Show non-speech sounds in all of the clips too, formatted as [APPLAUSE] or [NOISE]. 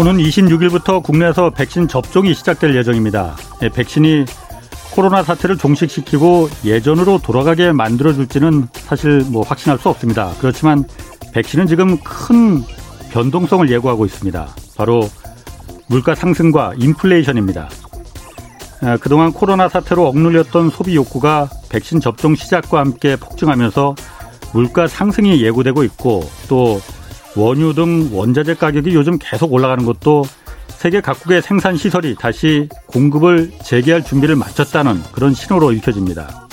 오는 26일부터 국내에서 백신 접종이 시작될 예정입니다. 예, 백신이 코로나 사태를 종식시키고 예전으로 돌아가게 만들어줄지는 사실 뭐 확신할 수 없습니다. 그렇지만 백신은 지금 큰 변동성을 예고하고 있습니다. 바로 물가 상승과 인플레이션입니다. 아, 그동안 코로나 사태로 억눌렸던 소비 욕구가 백신 접종 시작과 함께 폭증하면서 물가 상승이 예고되고 있고 또 원유 등 원자재 가격이 요즘 계속 올라가는 것도 세계 각국의 생산 시설이 다시 공급을 재개할 준비를 마쳤다는 그런 신호로 읽혀집니다.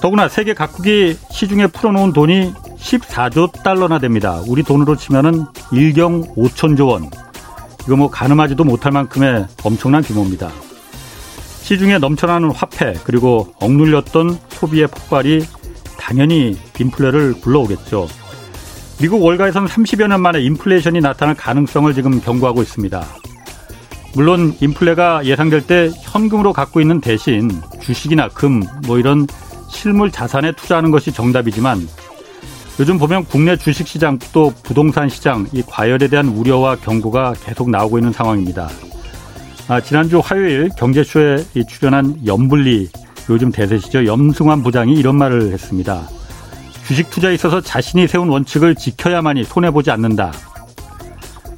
더구나 세계 각국이 시중에 풀어놓은 돈이 14조 달러나 됩니다. 우리 돈으로 치면은 1경 5천조 원. 이거 뭐 가늠하지도 못할 만큼의 엄청난 규모입니다. 시중에 넘쳐나는 화폐 그리고 억눌렸던 소비의 폭발이 당연히 인플레를 불러오겠죠. 미국 월가에서는 30여 년 만에 인플레이션이 나타날 가능성을 지금 경고하고 있습니다. 물론 인플레가 예상될 때 현금으로 갖고 있는 대신 주식이나 금, 뭐 이런 실물 자산에 투자하는 것이 정답이지만 요즘 보면 국내 주식 시장 또 부동산 시장 이 과열에 대한 우려와 경고가 계속 나오고 있는 상황입니다. 아, 지난주 화요일 경제쇼에 출연한 염블리 요즘 대세시죠 염승환 부장이 이런 말을 했습니다. 주식 투자에 있어서 자신이 세운 원칙을 지켜야만이 손해 보지 않는다.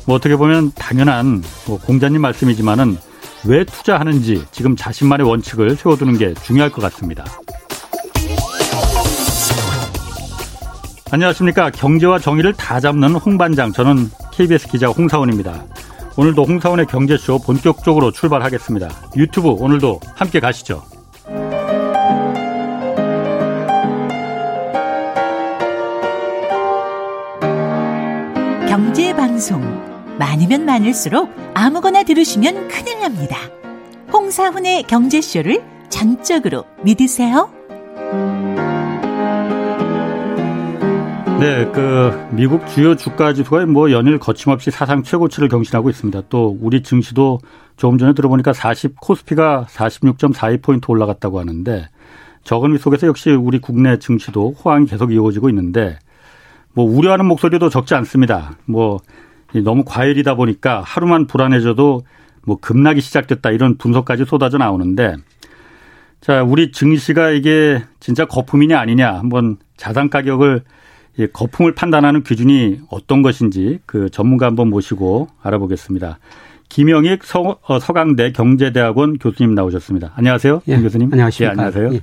뭐 어떻게 보면 당연한 뭐 공자님 말씀이지만은 왜 투자하는지 지금 자신만의 원칙을 세워두는 게 중요할 것 같습니다. 안녕하십니까. 경제와 정의를 다 잡는 홍반장. 저는 KBS 기자 홍사원입니다. 오늘도 홍사원의 경제쇼 본격적으로 출발하겠습니다. 유튜브 오늘도 함께 가시죠. 방송 많으면 많을수록 아무거나 들으시면 큰일 납니다. 홍사훈의 경제쇼를 전적으로 믿으세요. 네, 그 미국 주요 주가 지수가 뭐 연일 거침없이 사상 최고치를 경신하고 있습니다. 또 우리 증시도 조금 전에 들어보니까 40 코스피가 46.42 포인트 올라갔다고 하는데 저금리 속에서 역시 우리 국내 증시도 호황이 계속 이어지고 있는데 뭐 우려하는 목소리도 적지 않습니다. 뭐 너무 과열이다 보니까 하루만 불안해져도 뭐 급락이 시작됐다 이런 분석까지 쏟아져 나오는데 자, 우리 증시가 이게 진짜 거품이냐 아니냐 한번 자산 가격을 거품을 판단하는 기준이 어떤 것인지 그 전문가 한번 모시고 알아보겠습니다. 김영익 서, 어, 강대 경제대학원 교수님 나오셨습니다. 안녕하세요. 예, 교수님. 안녕하십니까. 예, 안녕하세요. 예.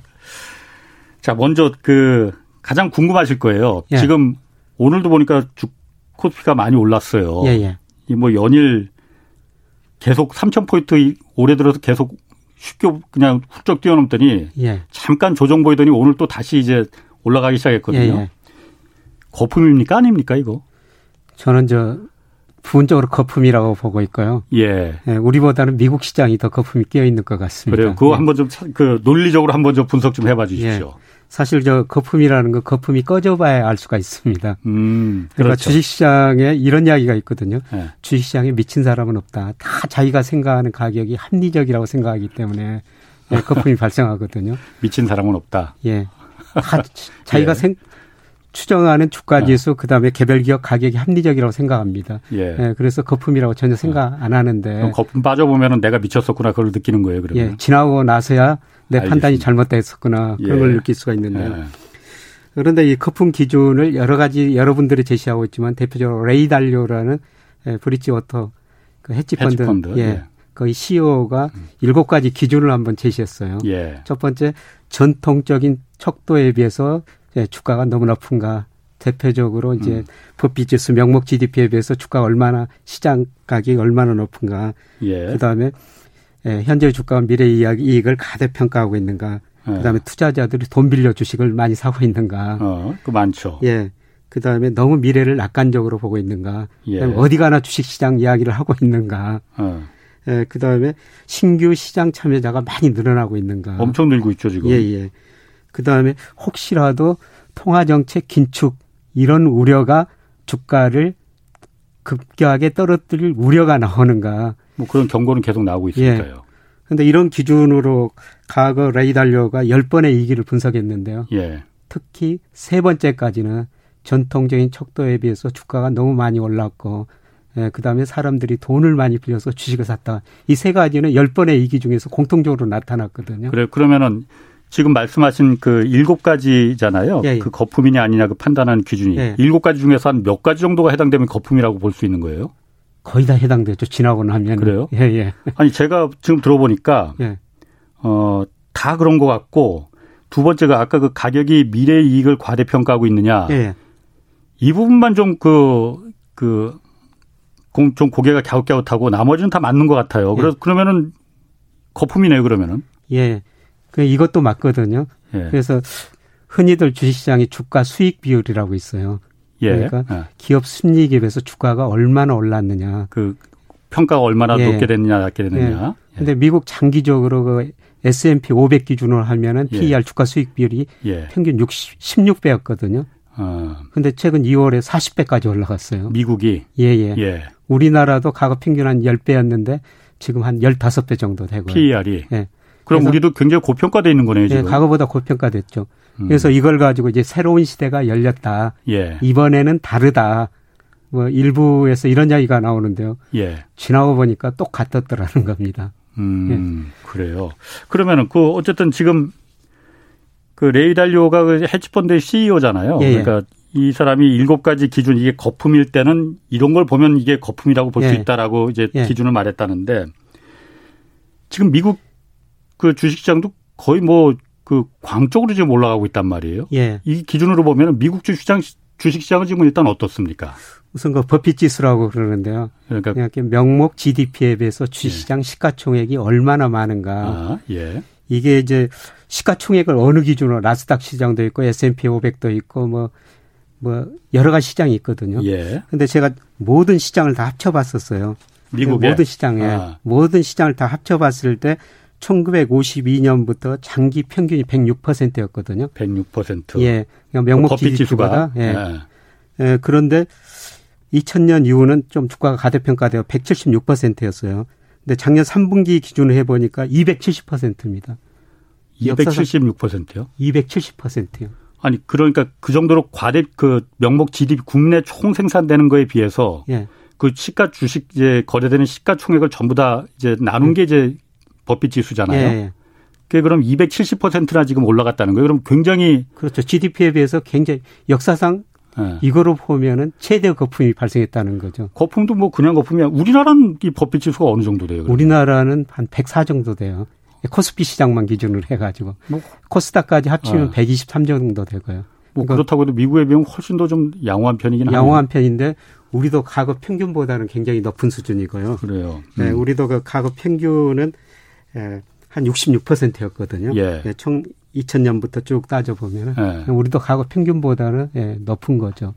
자, 먼저 그 가장 궁금하실 거예요. 예. 지금 오늘도 보니까 주 코스피가 많이 올랐어요. 예, 예. 이뭐 연일 계속 3,000포인트 올해 들어서 계속 쉽게 그냥 훌쩍 뛰어넘더니 예. 잠깐 조정 보이더니 오늘 또 다시 이제 올라가기 시작했거든요. 예, 예. 거품입니까 아닙니까 이거? 저는 저 부분적으로 거품이라고 보고 있고요. 예. 예 우리보다는 미국 시장이 더 거품이 끼어 있는 것 같습니다. 그래요. 그거 예. 한번 좀 그 논리적으로 한번 좀 분석 좀 해봐 주십시오. 예. 사실 저 거품이라는 거 거품이 꺼져봐야 알 수가 있습니다. 음, 그러니까 그렇죠. 주식시장에 이런 이야기가 있거든요. 네. 주식시장에 미친 사람은 없다. 다 자기가 생각하는 가격이 합리적이라고 생각하기 때문에 예, [LAUGHS] 거품이 발생하거든요. 미친 사람은 없다. 예. 다 자기가 [LAUGHS] 예. 생, 추정하는 주가 지수 네. 그다음에 개별 기업 가격이 합리적이라고 생각합니다. 예. 예 그래서 거품이라고 전혀 생각 안 하는데 거품 빠져 보면은 내가 미쳤었구나 그걸 느끼는 거예요. 그러면 예, 지나고 나서야 내 알겠습니다. 판단이 잘못됐었구나 그런 예. 걸 느낄 수가 있는데요. 예. 그런데 이 거품 기준을 여러 가지 여러분들이 제시하고 있지만 대표적으로 레이 달리오라는 예, 브릿지 워터 그 헤지펀드, 헤지펀드. 예. 예. 거의 CEO가 음. 일곱 가지 기준을 한번 제시했어요. 예. 첫 번째 전통적인 척도에 비해서 예, 주가가 너무 높은가. 대표적으로 이제 음. 법비지수 명목 GDP에 비해서 주가가 얼마나 시장 가격이 얼마나 높은가. 예. 그다음에 예, 현재 주가와 미래 이익을 가대평가하고 있는가. 예. 그다음에 투자자들이 돈 빌려 주식을 많이 사고 있는가. 어, 그 많죠. 예. 그다음에 너무 미래를 낙관적으로 보고 있는가. 예. 어디 가나 주식 시장 이야기를 하고 있는가. 어. 예, 그다음에 신규 시장 참여자가 많이 늘어나고 있는가. 엄청 늘고 있죠, 지금. 예, 예. 그 다음에 혹시라도 통화 정책 긴축 이런 우려가 주가를 급격하게 떨어뜨릴 우려가 나오는가. 뭐 그런 경고는 계속 나오고 있으니까요. 예. 근데 이런 기준으로 과거 레이달료가 10번의 이기를 분석했는데요. 예. 특히 세 번째까지는 전통적인 척도에 비해서 주가가 너무 많이 올랐고 예, 그 다음에 사람들이 돈을 많이 빌려서 주식을 샀다. 이 세 가지는 열번의 이기 중에서 공통적으로 나타났거든요. 그래, 그러면은 지금 말씀하신 그 일곱 가지잖아요. 예, 예. 그 거품이냐 아니냐 그 판단하는 기준이 예. 일곱 가지 중에서 한 몇 가지 정도가 해당되면 거품이라고 볼 수 있는 거예요? 거의 다 해당되죠. 지나고 나면. 그래요? 예, 예. 아니 제가 지금 들어보니까 예. 어 다 그런 것 같고 두 번째가 아까 그 가격이 미래 이익을 과대평가하고 있느냐. 예. 이 부분만 좀 그, 그, 좀 고개가 갸웃갸웃하고 나머지는 다 맞는 것 같아요. 그래서 예. 그러면은 거품이네요, 그러면은. 예. 그 이것도 맞거든요. 예. 그래서 흔히들 주식시장이 주가 수익 비율이라고 있어요. 예. 그러니까 예. 기업 순이익에 비해서 주가가 얼마나 올랐느냐. 그 평가가 얼마나 예. 높게 됐느냐, 낮게 됐느냐. 예. 근데 미국 장기적으로 그 S&P 500 기준으로 하면은 예. PER 주가 수익 비율이 예. 평균 60, 16배였거든요. 어. 근데 최근 2월에 40배까지 올라갔어요. 미국이 예, 예. 예. 우리나라도 과거 평균 한 10배였는데 지금 한 15배 정도 되고요. PER이. 예. 그럼 우리도 굉장히 고평가돼 있는 거네요, 지금. 예, 과거보다 고평가됐죠. 음. 그래서 이걸 가지고 이제 새로운 시대가 열렸다. 예. 이번에는 다르다. 뭐 일부에서 이런 이야기가 나오는데요. 예. 지나고 보니까 똑같았더라는 겁니다. 음, 예. 그래요. 그러면은 그 어쨌든 지금 그 레이 달리오가 그 헤지펀드의 CEO잖아요. 예, 예. 그러니까 이 사람이 일곱 가지 기준 이게 거품일 때는 이런 걸 보면 이게 거품이라고 볼수 예. 있다라고 이제 예. 기준을 말했다는데 지금 미국 그 주식시장도 거의 뭐 그 광쪽으로 지금 올라가고 있단 말이에요. 예. 이 기준으로 보면 미국 주식시장 주식시장은 지금 일단 어떻습니까? 우선 그 버핏 지수라고 그러는데요. 그러니까 명목 GDP에 비해서 주식시장 예. 시가총액이 얼마나 많은가. 아, 예. 이게 이제 시가총액을 어느 기준으로 나스닥 시장도 있고 S&P 500도 있고 뭐뭐 뭐 여러 가지 시장이 있거든요. 예. 근데 제가 모든 시장을 다 합쳐 봤었어요. 미국의 모든 시장에 아. 모든 시장을 다 합쳐 봤을 때 1952년부터 장기 평균이 106%였거든요. 106%. 예. 그러니까 명목 지수가 예. 예. 예. 그런데 2000년 이후는 좀 주가가 가대평가되어 176%였어요. 근데 작년 3분기 기준으로 해 보니까 270%입니다. 276%요? 270%요. 아니 그러니까 그 정도로 과대 그 명목 GDP 국내 총 생산되는 거에 비해서 예. 그 시가 주식 이제 거래되는 시가 총액을 전부 다 이제 나눈 음. 게 이제 법비 지수잖아요. 예. 예. 그게 그럼 270%나 지금 올라갔다는 거예요. 그럼 굉장히 그렇죠. GDP에 비해서 굉장히 역사상 네. 이거로 보면은 최대 거품이 발생했다는 거죠. 거품도 뭐 그냥 거품이야. 우리나라는 이 법비 지수가 어느 정도 돼요? 그러면? 우리나라는 한 104 정도 돼요. 코스피 시장만 기준으로 해가지고 뭐. 코스닥까지 합치면 네. 123 정도 되고요. 뭐 그러니까 그렇다고 해도 미국에 비하면 훨씬 더 좀 양호한 편이긴 하네요. 양호한 편인데 우리도 과거 평균보다는 굉장히 높은 수준이고요. 그래요. 네, 음. 네, 우리도 그 과거 평균은 한 66%였거든요. 예. 네, 총 2000년부터 쭉 따져보면 예. 우리도 과거 평균보다는 예, 높은 거죠.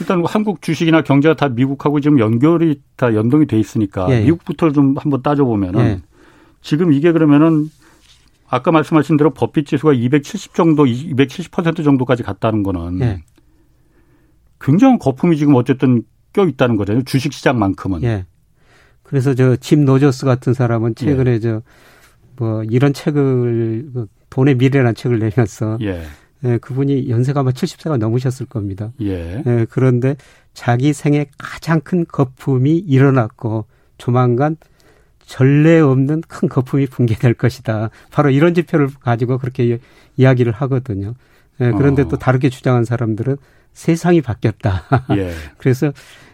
일단 한국 주식이나 경제가 다 미국하고 지금 연결이 다 연동이 돼 있으니까 예. 미국부터 좀 한번 따져보면은 예. 지금 이게 그러면은 아까 말씀하신 대로 버핏 지수가 270 정도, 270% 정도까지 갔다는 거는 예. 굉장한 거품이 지금 어쨌든 껴 있다는 거잖아요. 주식 시장만큼은. 예. 그래서 저 짐 로저스 같은 사람은 최근에 예. 저뭐 이런 책을 그 돈의 미래라는 책을 내면서 예. 예, 그분이 연세가 아마 70세가 넘으셨을 겁니다. 예. 예, 그런데 자기 생에 가장 큰 거품이 일어났고 조만간 전례 없는 큰 거품이 붕괴될 것이다. 바로 이런 지표를 가지고 그렇게 이야기를 하거든요. 예, 그런데 어. 또 다르게 주장한 사람들은 세상이 바뀌었다. [LAUGHS] 예. 그래서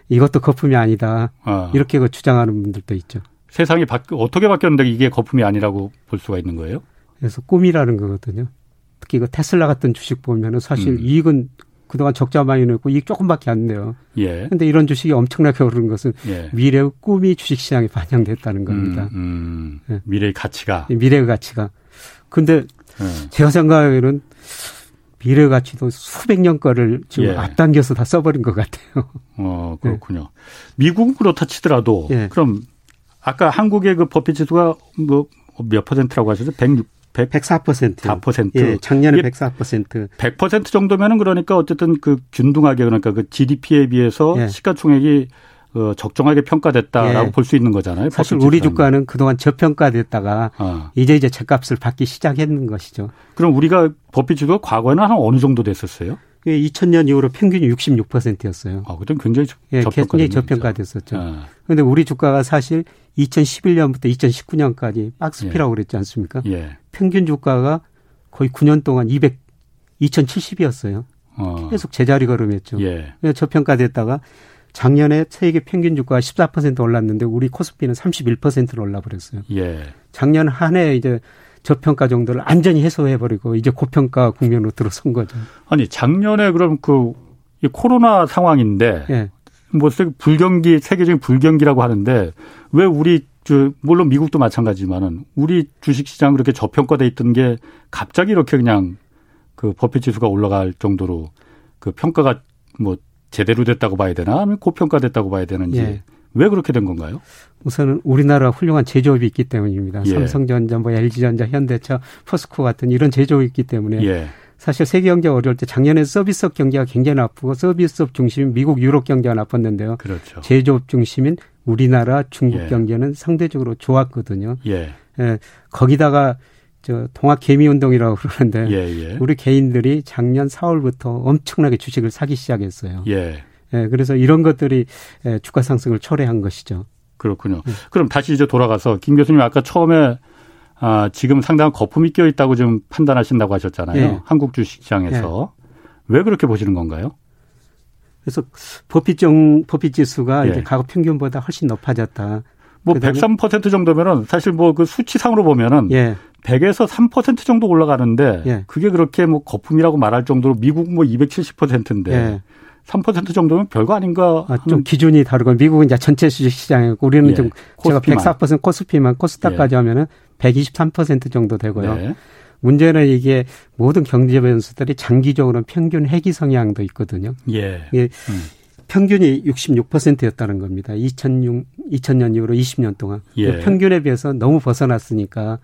이것도 거품이 아니다. 어. 이렇게 그 주장하는 분들도 있죠. 세상이 바, 어떻게 바뀌었는데 이게 거품이 아니라고 볼 수가 있는 거예요? 그래서 꿈이라는 거거든요. 특히 그 테슬라 같은 주식 보면은 사실 음. 이익은 그동안 적자 많이 냈고 이익 조금밖에 안 내요. 예. 근데 이런 주식이 엄청나게 오르는 것은 예. 미래의 꿈이 주식 시장에 반영됐다는 겁니다. 음, 음. 예. 미래의 가치가. 예, 미래의 가치가. 근데 예. 제가 생각하기에는 미래 가치도 수백 년 거를 지금 예. 앞당겨서 다 써버린 것 같아요. 어, [LAUGHS] 그렇군요. 미국은 그렇다 치더라도 그럼 아까 한국의 그 버핏 지수가 뭐 몇 퍼센트라고 하셨죠? 106, 100, 104%. 4%. 예, 작년에 104%. 100% 정도면은 그러니까 어쨌든 그 균등하게 그러니까 그 GDP에 비해서 예. 시가총액이 어, 적정하게 평가됐다라고 예. 볼수 있는 거잖아요. 사실 우리 주가는 그동안 저평가됐다가 어. 이제 이제 제값을 받기 시작했는 것이죠. 그럼 우리가 버핏 주가 과거에는 한 어느 정도 됐었어요? 2000년 이후로 평균이 66%였어요. 아, 그때 굉장히 예, 굉장히 저평가됐었죠. 그런데 아. 우리 주가가 사실 2011년부터 2019년까지 박스피라고 예. 그랬지 않습니까? 예. 평균 주가가 거의 9년 동안 200, 2070이었어요. 어. 계속 제자리 걸음했죠. 예. 저평가됐다가 작년에 세계 평균 주가가 14% 올랐는데 우리 코스피는 31%로 올라버렸어요. 예. 작년 한 해 이제 저평가 정도를 안전히 해소해버리고 이제 고평가 국면으로 들어선 거죠. 아니 작년에 그럼 그 코로나 상황인데 예. 뭐 불경기 세계적인 불경기라고 하는데 왜 우리 저 물론 미국도 마찬가지지만은 우리 주식시장 그렇게 저평가돼 있던 게 갑자기 이렇게 그냥 그 버핏 지수가 올라갈 정도로 그 평가가 뭐 제대로 됐다고 봐야 되나 아니면 고평가됐다고 봐야 되는지 예. 왜 그렇게 된 건가요? 우선은 우리나라 훌륭한 제조업이 있기 때문입니다. 예. 삼성전자, 뭐 LG전자, 현대차, 포스코 같은 이런 제조업이 있기 때문에 예. 사실 세계 경제 어려울 때 작년에 서비스업 경제가 굉장히 나쁘고 서비스업 중심인 미국, 유럽 경제가 나빴는데요. 그렇죠. 제조업 중심인 우리나라, 중국 예. 경제는 상대적으로 좋았거든요. 예. 예. 거기다가 저 동학 개미 운동이라고 그러는데 예, 예. 우리 개인들이 작년 4월부터 엄청나게 주식을 사기 시작했어요. 예. 예. 그래서 이런 것들이 예, 주가 상승을 초래한 것이죠. 그렇군요. 예. 그럼 다시 이제 돌아가서 김 교수님 아까 처음에 아, 지금 상당한 거품이 껴 있다고 좀 판단하신다고 하셨잖아요. 예. 한국 주식시장에서 왜 그렇게 보시는 건가요? 그래서 버핏정 버핏 지수가 이제 과거 평균보다 훨씬 높아졌다. 뭐 103% 정도면은 사실 뭐 그 수치상으로 보면은 예. 100에서 3% 정도 올라가는데 예. 그게 그렇게 뭐 거품이라고 말할 정도로 미국 뭐 270%인데 예. 3% 정도면 별거 아닌가? 아, 좀 기준이 다르고 미국은 이제 전체 주식 시장이고 우리는 예. 좀 코스피만. 제가 104% 코스피만 코스닥까지 예. 하면은 123% 정도 되고요. 네. 문제는 이게 모든 경제 변수들이 장기적으로는 평균 회기 성향도 있거든요. 예. 예. 음. 평균이 66%였다는 겁니다. 2006, 2000년 이후로 20년 동안. 예. 평균에 비해서 너무 벗어났으니까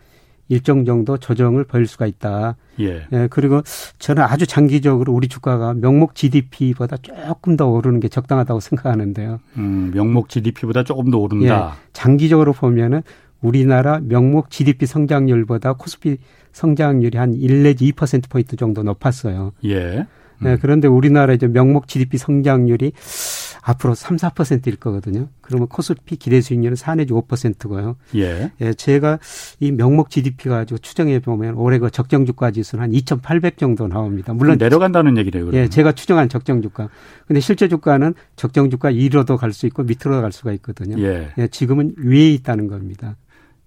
일정 정도 조정을 보일 수가 있다. 예. 예. 그리고 저는 아주 장기적으로 우리 주가가 명목 GDP보다 조금 더 오르는 게 적당하다고 생각하는데요. 음, 명목 GDP보다 조금 더 오른다. 예. 장기적으로 보면은 우리나라 명목 GDP 성장률보다 코스피 성장률이 한 1 내지 2% 포인트 정도 높았어요. 예. 네, 그런데 우리나라 이제 명목 GDP 성장률이 앞으로 3, 4%일 거거든요. 그러면 코스피 기대 수익률은 4 내지 5%고요. 예. 예. 제가 이 명목 GDP 가지고 추정해 보면 올해 그 적정 주가 지수는 한 2,800 정도 나옵니다. 물론 내려간다는 얘기래요. 그러면. 예, 제가 추정한 적정 주가. 근데 실제 주가는 적정 주가 2로도 갈 수 있고 밑으로 갈 수가 있거든요. 예. 예. 지금은 위에 있다는 겁니다.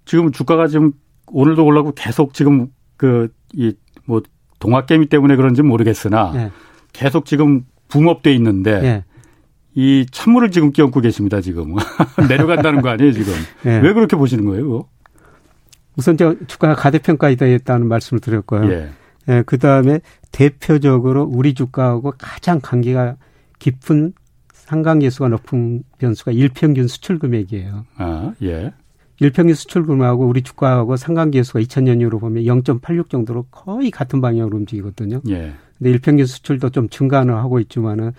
지금 주가가 지금 오늘도 올라고 계속 지금 그 이 뭐 동학개미 때문에 그런지 모르겠으나 예. 계속 지금 붕업돼 있는데 예. 이 찬물을 지금 끼얹고 계십니다, 지금. [LAUGHS] 내려간다는 거 아니에요, 지금. 네. 왜 그렇게 보시는 거예요, 그거? 우선 저 주가가 가대평가이다 했다는 말씀을 드렸고요. 예. 예, 그 다음에 대표적으로 우리 주가하고 가장 관계가 깊은 상관계수가 높은 변수가 일평균 수출 금액이에요. 아, 예. 일평균 수출 금액하고 우리 주가하고 상관계수가 2000년 이후로 보면 0.86 정도로 거의 같은 방향으로 움직이거든요. 예. 근데 일평균 수출도 좀 증가는 하고 있지만은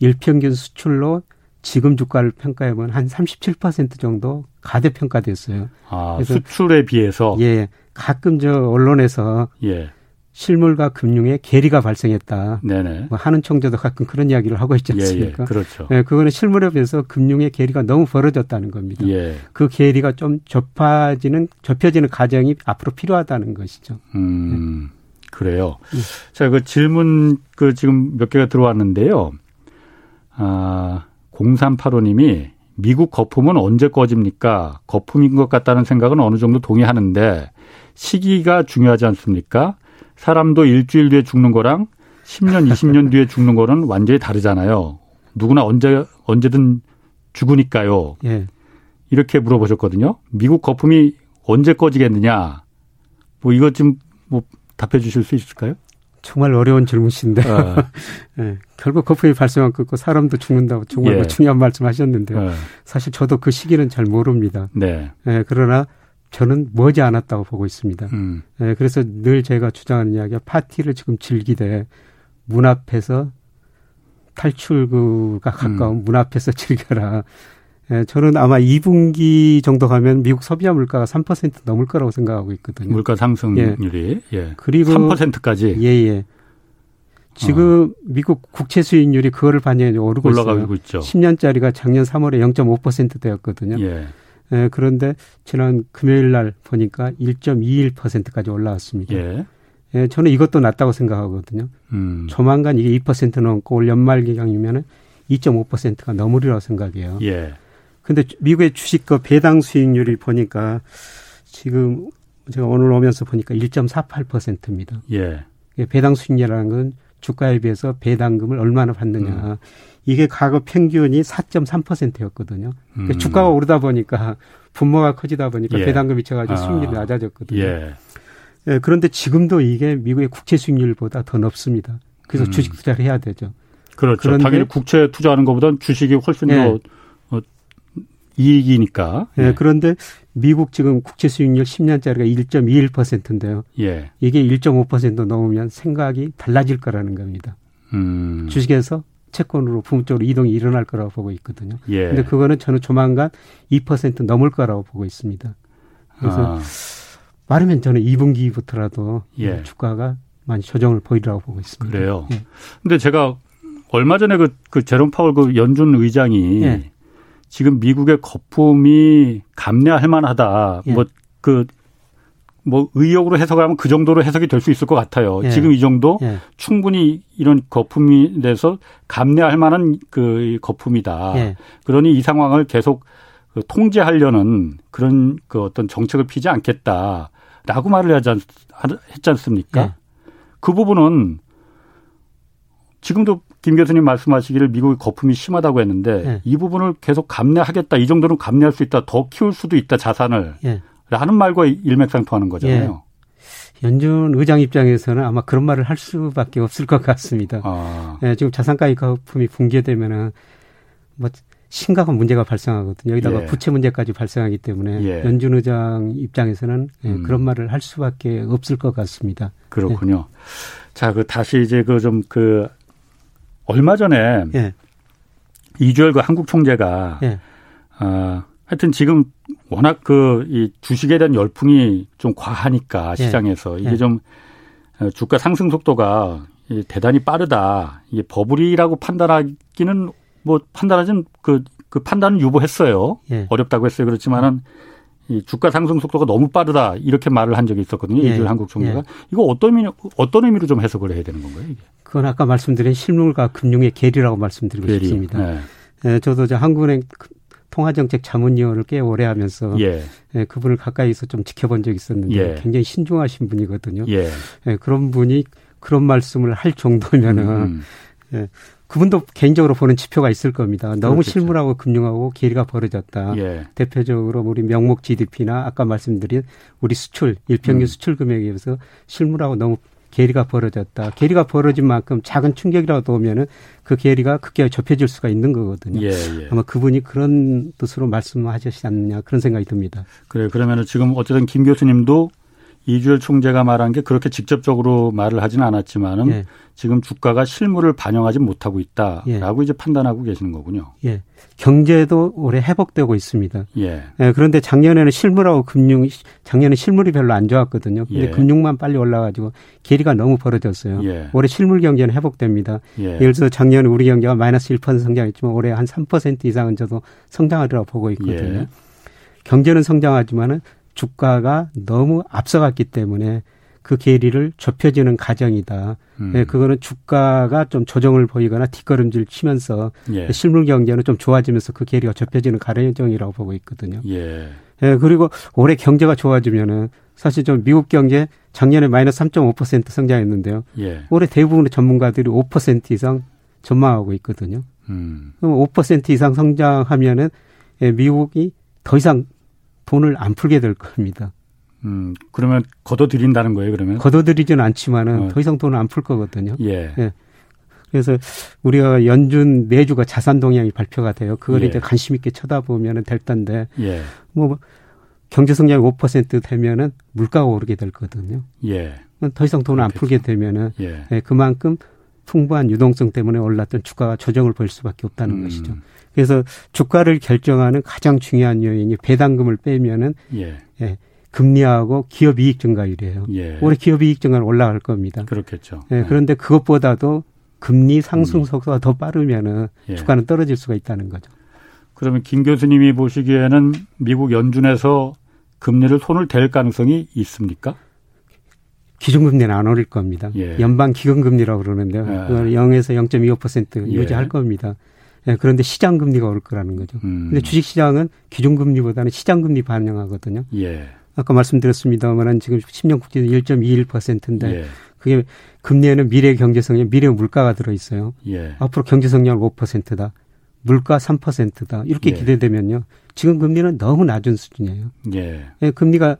일평균 수출로 지금 주가를 평가해보면 한 37% 정도 가대평가됐어요. 아, 그래서 수출에 비해서? 예. 가끔 저 언론에서 예. 실물과 금융에 괴리가 발생했다. 네네. 뭐 하는 청자도 가끔 그런 이야기를 하고 있지 않습니까? 예, 예. 그렇죠. 예, 그거는 실물에 비해서 금융의 괴리가 너무 벌어졌다는 겁니다. 예. 그 괴리가 좀 좁아지는 좁혀지는 과정이 앞으로 필요하다는 것이죠. 음, 그래요. 예. 자, 그 질문 그 지금 몇 개가 들어왔는데요. 아, 0385님이 미국 거품은 언제 꺼집니까? 거품인 것 같다는 생각은 어느 정도 동의하는데 시기가 중요하지 않습니까? 사람도 일주일 뒤에 죽는 거랑 10년, 20년 뒤에 죽는 거는 완전히 다르잖아요. 누구나 언제 언제든 죽으니까요. 예. 이렇게 물어보셨거든요. 미국 거품이 언제 꺼지겠느냐? 뭐 이것 좀 뭐 답해 주실 수 있을까요? 정말 어려운 질문인데 어. 네, 결국 거품이 발생한 거고 사람도 죽는다고 정말 예. 중요한 말씀하셨는데요. 어. 사실 저도 그 시기는 잘 모릅니다. 네. 네. 그러나 저는 머지 않았다고 보고 있습니다. 음. 네, 그래서 늘 제가 주장하는 이야기가 파티를 지금 즐기되 문 앞에서 탈출구가 가까운 음. 문 앞에서 [LAUGHS] 즐겨라. 예, 저는 아마 2분기 정도 가면 미국 소비자 물가가 3% 넘을 거라고 생각하고 있거든요. 물가 상승률이 예. 예. 그리고 3%까지. 예, 예. 지금 어. 미국 국채 수익률이 그거를 반영해 오르고 올라가고 있어요. 있죠. 10년짜리가 작년 3월에 0.5%대였거든요. 예. 예, 그런데 지난 금요일 날 보니까 1.21%까지 올라왔습니다. 예. 예, 저는 이것도 낮다고 생각하거든요. 음. 조만간 이게 2% 넘고 올 연말 기간이면은 2.5%가 넘으리라고 생각해요. 예. 근데 미국의 주식과 배당 수익률이 보니까 지금 제가 오늘 오면서 보니까 1.48%입니다. 예. 배당 수익률이라는 건 주가에 비해서 배당금을 얼마나 받느냐. 음. 이게 과거 평균이 4.3%였거든요. 그러니까 음. 주가가 오르다 보니까 분모가 커지다 보니까 예. 배당금이 쳐가지고 아. 수익률이 낮아졌거든요. 예. 예. 그런데 지금도 이게 미국의 국채 수익률보다 더 높습니다. 그래서 음. 주식 투자를 해야 되죠. 그렇죠. 당연히 국채 투자하는 것보다는 주식이 훨씬 예. 더 어, 이익이니까. 예. 예. 그런데 미국 지금 국채 수익률 10년짜리가 1.21%인데요. 예. 이게 1.5% 넘으면 생각이 달라질 거라는 겁니다. 음. 주식에서 채권으로 부분적으로 이동이 일어날 거라고 보고 있거든요. 예. 근데 그거는 저는 조만간 2% 넘을 거라고 보고 있습니다. 그래서 아. 말하면 저는 2분기부터라도 예. 주가가 많이 조정을 보이라고 보고 있습니다. 그래요. 예. 근데 제가 얼마 전에 그, 그 제롬 파월 그 연준 의장이 예. 지금 미국의 거품이 감내할 만하다. 예. 뭐그 뭐 의욕으로 해석하면 그 정도로 해석이 될 수 있을 것 같아요. 예. 지금 이 정도 예. 충분히 이런 거품이 돼서 감내할 만한 그 거품이다. 예. 그러니 이 상황을 계속 그 통제하려는 그런 그 어떤 정책을 피지 않겠다라고 말을 하지 않, 했지 않습니까? 예. 그 부분은 지금도 김 교수님 말씀하시기를 미국의 거품이 심하다고 했는데 예. 이 부분을 계속 감내하겠다. 이 정도는 감내할 수 있다. 더 키울 수도 있다. 자산을. 예. 라는 말과 일맥상통하는 거잖아요. 예. 연준 의장 입장에서는 아마 그런 말을 할 수밖에 없을 것 같습니다. 아. 예, 지금 자산가의 거품이 붕괴되면은 뭐 심각한 문제가 발생하거든요. 여기다가 예. 부채 문제까지 발생하기 때문에 예. 연준 의장 입장에서는 예, 음. 그런 말을 할 수밖에 없을 것 같습니다. 그렇군요. 예. 자, 그 다시 이제 그 좀그 그 얼마 전에 예. 이주열 그 한국 총재가 예. 어, 하여튼 지금 워낙 그 이 주식에 대한 열풍이 좀 과하니까 예. 시장에서 이게 예. 좀 어, 주가 상승 속도가 대단히 빠르다. 이게 버블이라고 판단하기는 뭐 판단하진 그, 그 판단은 유보했어요. 예. 어렵다고 했어요. 그렇지만은 이 주가 상승 속도가 너무 빠르다 이렇게 말을 한 적이 있었거든요. 예. 이주일 한국 총리가 예. 이거 어떤 의미 어떤 의미로 좀 해석을 해야 되는 건가요? 이게? 그건 아까 말씀드린 실물과 금융의 계리라고 말씀드리고 계리. 싶습니다. 네. 예, 저도 저 한국은행 통화정책 자문위원을 꽤 오래 하면서 예. 예, 그분을 가까이서 좀 지켜본 적이 있었는데 예. 굉장히 신중하신 분이거든요. 예. 예. 그런 분이 그런 말씀을 할 정도면은 음. 예, 그분도 개인적으로 보는 지표가 있을 겁니다. 너무 그렇겠죠. 실물하고 금융하고 괴리가 벌어졌다. 예. 대표적으로 우리 명목 GDP나 아까 말씀드린 우리 수출 일평균 음. 수출 금액에 비해서 실물하고 너무 계리가 벌어졌다. 계리가 벌어진 만큼 작은 충격이라도 오면은 그 계리가 크게 좁혀질 수가 있는 거거든요. 예, 예. 아마 그분이 그런 뜻으로 말씀하셨지 않느냐 그런 생각이 듭니다. 그래 그러면은 지금 어쨌든 김 교수님도 이주열 총재가 말한 게 그렇게 직접적으로 말을 하지는 않았지만은 예. 지금 주가가 실물을 반영하지 못하고 있다라고 예. 이제 판단하고 계시는 거군요. 예. 경제도 올해 회복되고 있습니다. 예. 예. 그런데 작년에는 실물하고 금융 작년에 실물이 별로 안 좋았거든요. 근데 예. 금융만 빨리 올라가지고 계리가 너무 벌어졌어요. 예. 올해 실물 경제는 회복됩니다. 예. 예를 들어서 작년에 우리 경제가 마이너스 1% 성장했지만 올해 한 3% 이상은 저도 성장하리라고 보고 있거든요. 예. 경제는 성장하지만은 주가가 너무 앞서갔기 때문에 그 괴리를 좁혀지는 과정이다. 음. 예, 그거는 주가가 좀 조정을 보이거나 뒷걸음질 치면서 예. 실물 경제는 좀 좋아지면서 그 괴리가 좁혀지는 과정이라고 보고 있거든요. 예. 예, 그리고 올해 경제가 좋아지면은 사실 좀 미국 경제 작년에 마이너스 3.5% 성장했는데요. 예. 올해 대부분의 전문가들이 5% 이상 전망하고 있거든요. 음. 그럼 5% 이상 성장하면은 예, 미국이 더 이상 돈을 안 풀게 될 겁니다. 음, 그러면 걷어들인다는 거예요, 그러면? 걷어들이지는 않지만은 어. 더 이상 돈을 안 풀 거거든요. 예. 예. 그래서 우리가 연준 매주가 자산 동향이 발표가 돼요. 그걸 예. 이제 관심 있게 쳐다보면은 될 텐데. 예. 뭐 경제 성장이 5% 되면은 물가가 오르게 될 거거든요. 예. 더 이상 돈을 안 풀게 되면은 예. 예. 그만큼 풍부한 유동성 때문에 올랐던 주가가 조정을 보일 수밖에 없다는 음. 것이죠. 그래서 주가를 결정하는 가장 중요한 요인이 배당금을 빼면은 예. 예 금리하고 기업 이익 증가율이에요. 예. 올해 기업 이익 증가는 올라갈 겁니다. 그렇겠죠. 예, 네. 그런데 그것보다도 금리 상승 속도가 더 빠르면은 예. 주가는 떨어질 수가 있다는 거죠. 그러면 김 교수님이 보시기에는 미국 연준에서 금리를 손을 댈 가능성이 있습니까? 기준금리는 안 오를 겁니다. 예. 연방 기금금리라고 그러는데요. 예. 0에서 0.25% 유지할 예. 겁니다. 예, 그런데 시장 금리가 오를 거라는 거죠. 음. 근데 주식 시장은 기준 금리보다는 시장 금리 반영하거든요. 예. 아까 말씀드렸습니다만은 지금 10년 국채는 1.21%인데 예. 그게 금리에는 미래 경제 성장, 미래 물가가 들어 있어요. 예. 앞으로 경제 성장률 5%다. 물가 3%다. 이렇게 예. 기대되면요. 지금 금리는 너무 낮은 수준이에요. 금리가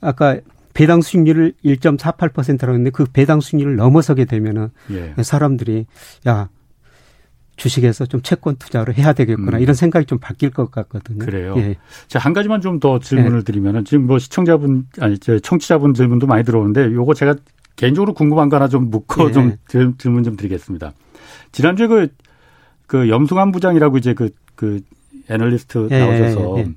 아까 배당 수익률을 1.48%라고 했는데 그 배당 수익률을 넘어서게 되면은 예. 사람들이 야 주식에서 좀 채권 투자를 해야 되겠구나 음. 이런 생각이 좀 바뀔 것 같거든요. 그래요. 예. 자, 한 가지만 좀 더 질문을 예. 드리면은 지금 뭐 시청자분 아니 저 청취자분 질문도 많이 들어오는데 요거 제가 개인적으로 궁금한 거 하나 좀 묻고 예. 좀 질문 좀 드리겠습니다. 지난주에 그, 그 염승환 부장이라고 이제 그, 그 애널리스트 예, 나오셔서 예,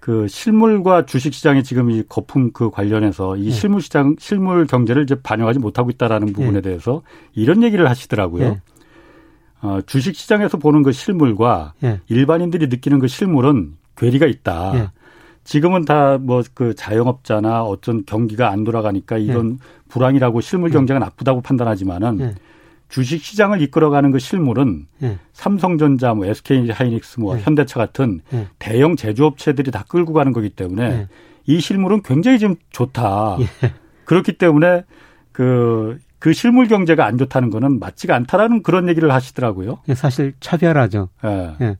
그 실물과 주식 시장이 지금 이 거품 그 관련해서 이 실물 시장 실물 경제를 이제 반영하지 못하고 있다라는 부분에 대해서 이런 얘기를 하시더라고요. 어, 주식 시장에서 보는 그 실물과 예. 일반인들이 느끼는 그 실물은 괴리가 있다. 예. 지금은 다 뭐 그 자영업자나 어떤 경기가 안 돌아가니까 이런 예. 불황이라고 실물 경제가 나쁘다고 판단하지만은 예. 주식 시장을 이끌어가는 그 실물은 예. 삼성전자, 뭐 SK 하이닉스, 뭐 예. 현대차 같은 대형 제조업체들이 다 끌고 가는 거기 때문에 이 실물은 굉장히 좀 좋다. 그렇기 때문에 그그 실물 경제가 안 좋다는 거는 맞지가 않다라는 그런 얘기를 하시더라고요. 예, 사실 차별하죠. 예. 예.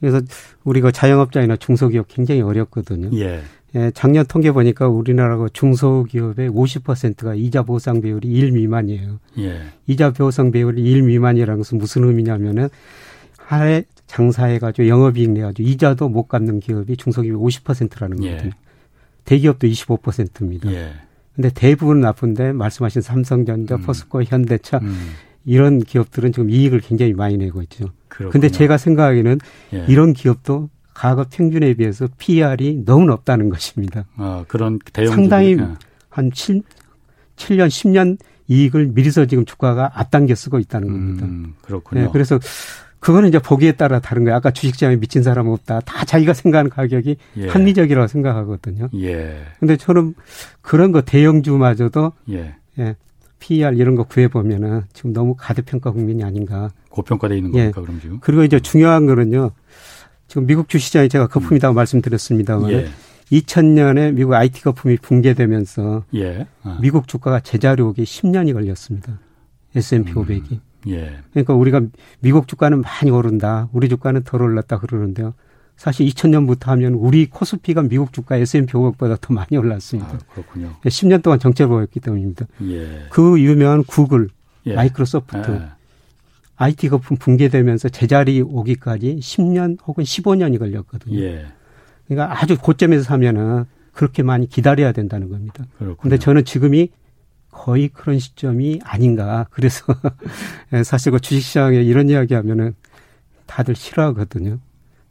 그래서 우리가 자영업자이나 중소기업 굉장히 어렵거든요. 예. 예, 작년 통계 보니까 우리나라가 중소기업의 50%가 이자 보상 비율이 1 미만이에요. 예. 이자 보상 비율이 1 미만이라는 것은 무슨 의미냐면은 하에 장사해가지고 영업이익 내가지고 이자도 못 갚는 기업이 중소기업 50%라는 예. 거거든요. 대기업도 25%입니다. 예. 근데 대부분 나쁜데 말씀하신 삼성전자, 음. 포스코, 현대차 음. 이런 기업들은 지금 이익을 굉장히 많이 내고 있죠. 근데 제가 생각하기에는 예. 이런 기업도 과거 평균에 비해서 PR이 너무 높다는 것입니다. 아, 그런 대형 상당히 예. 한 7, 7년, 10년 이익을 미리서 지금 주가가 앞당겨 쓰고 있다는 겁니다. 음, 그렇군요. 네, 그래서 그거는 이제 보기에 따라 다른 거예요. 아까 주식시장에 미친 사람 없다. 다 자기가 생각하는 가격이 예. 합리적이라고 생각하거든요. 예. 근데 저는 그런 거 대형주마저도 예. 예. PER 이런 거 구해 보면은 지금 너무 가대평가 국민이 아닌가. 고평가돼 있는 예. 겁니까, 그럼 지금? 그리고 이제 중요한 거는요. 지금 미국 주시장이 제가 거품이라고 음. 말씀드렸습니다만 예. 2000년에 미국 IT 거품이 붕괴되면서 예. 아. 미국 주가가 제자리 오기 10년이 걸렸습니다. S&P 음. 500이. 예. 그러니까 우리가 미국 주가는 많이 오른다. 우리 주가는 덜 올랐다 그러는데요. 사실 2000년부터 하면 우리 코스피가 미국 주가 S&P 500보다 더 많이 올랐습니다. 아, 그렇군요. 10년 동안 정체 보였기 때문입니다. 예. 그 유명한 구글, 예. 마이크로소프트, 예. IT 거품 붕괴되면서 제자리 오기까지 10년 혹은 15년이 걸렸거든요. 예. 그러니까 아주 고점에서 사면은 그렇게 많이 기다려야 된다는 겁니다. 그런데 저는 지금이 거의 그런 시점이 아닌가. 그래서 [LAUGHS] 사실 그 주식시장에 이런 이야기 하면은 다들 싫어하거든요.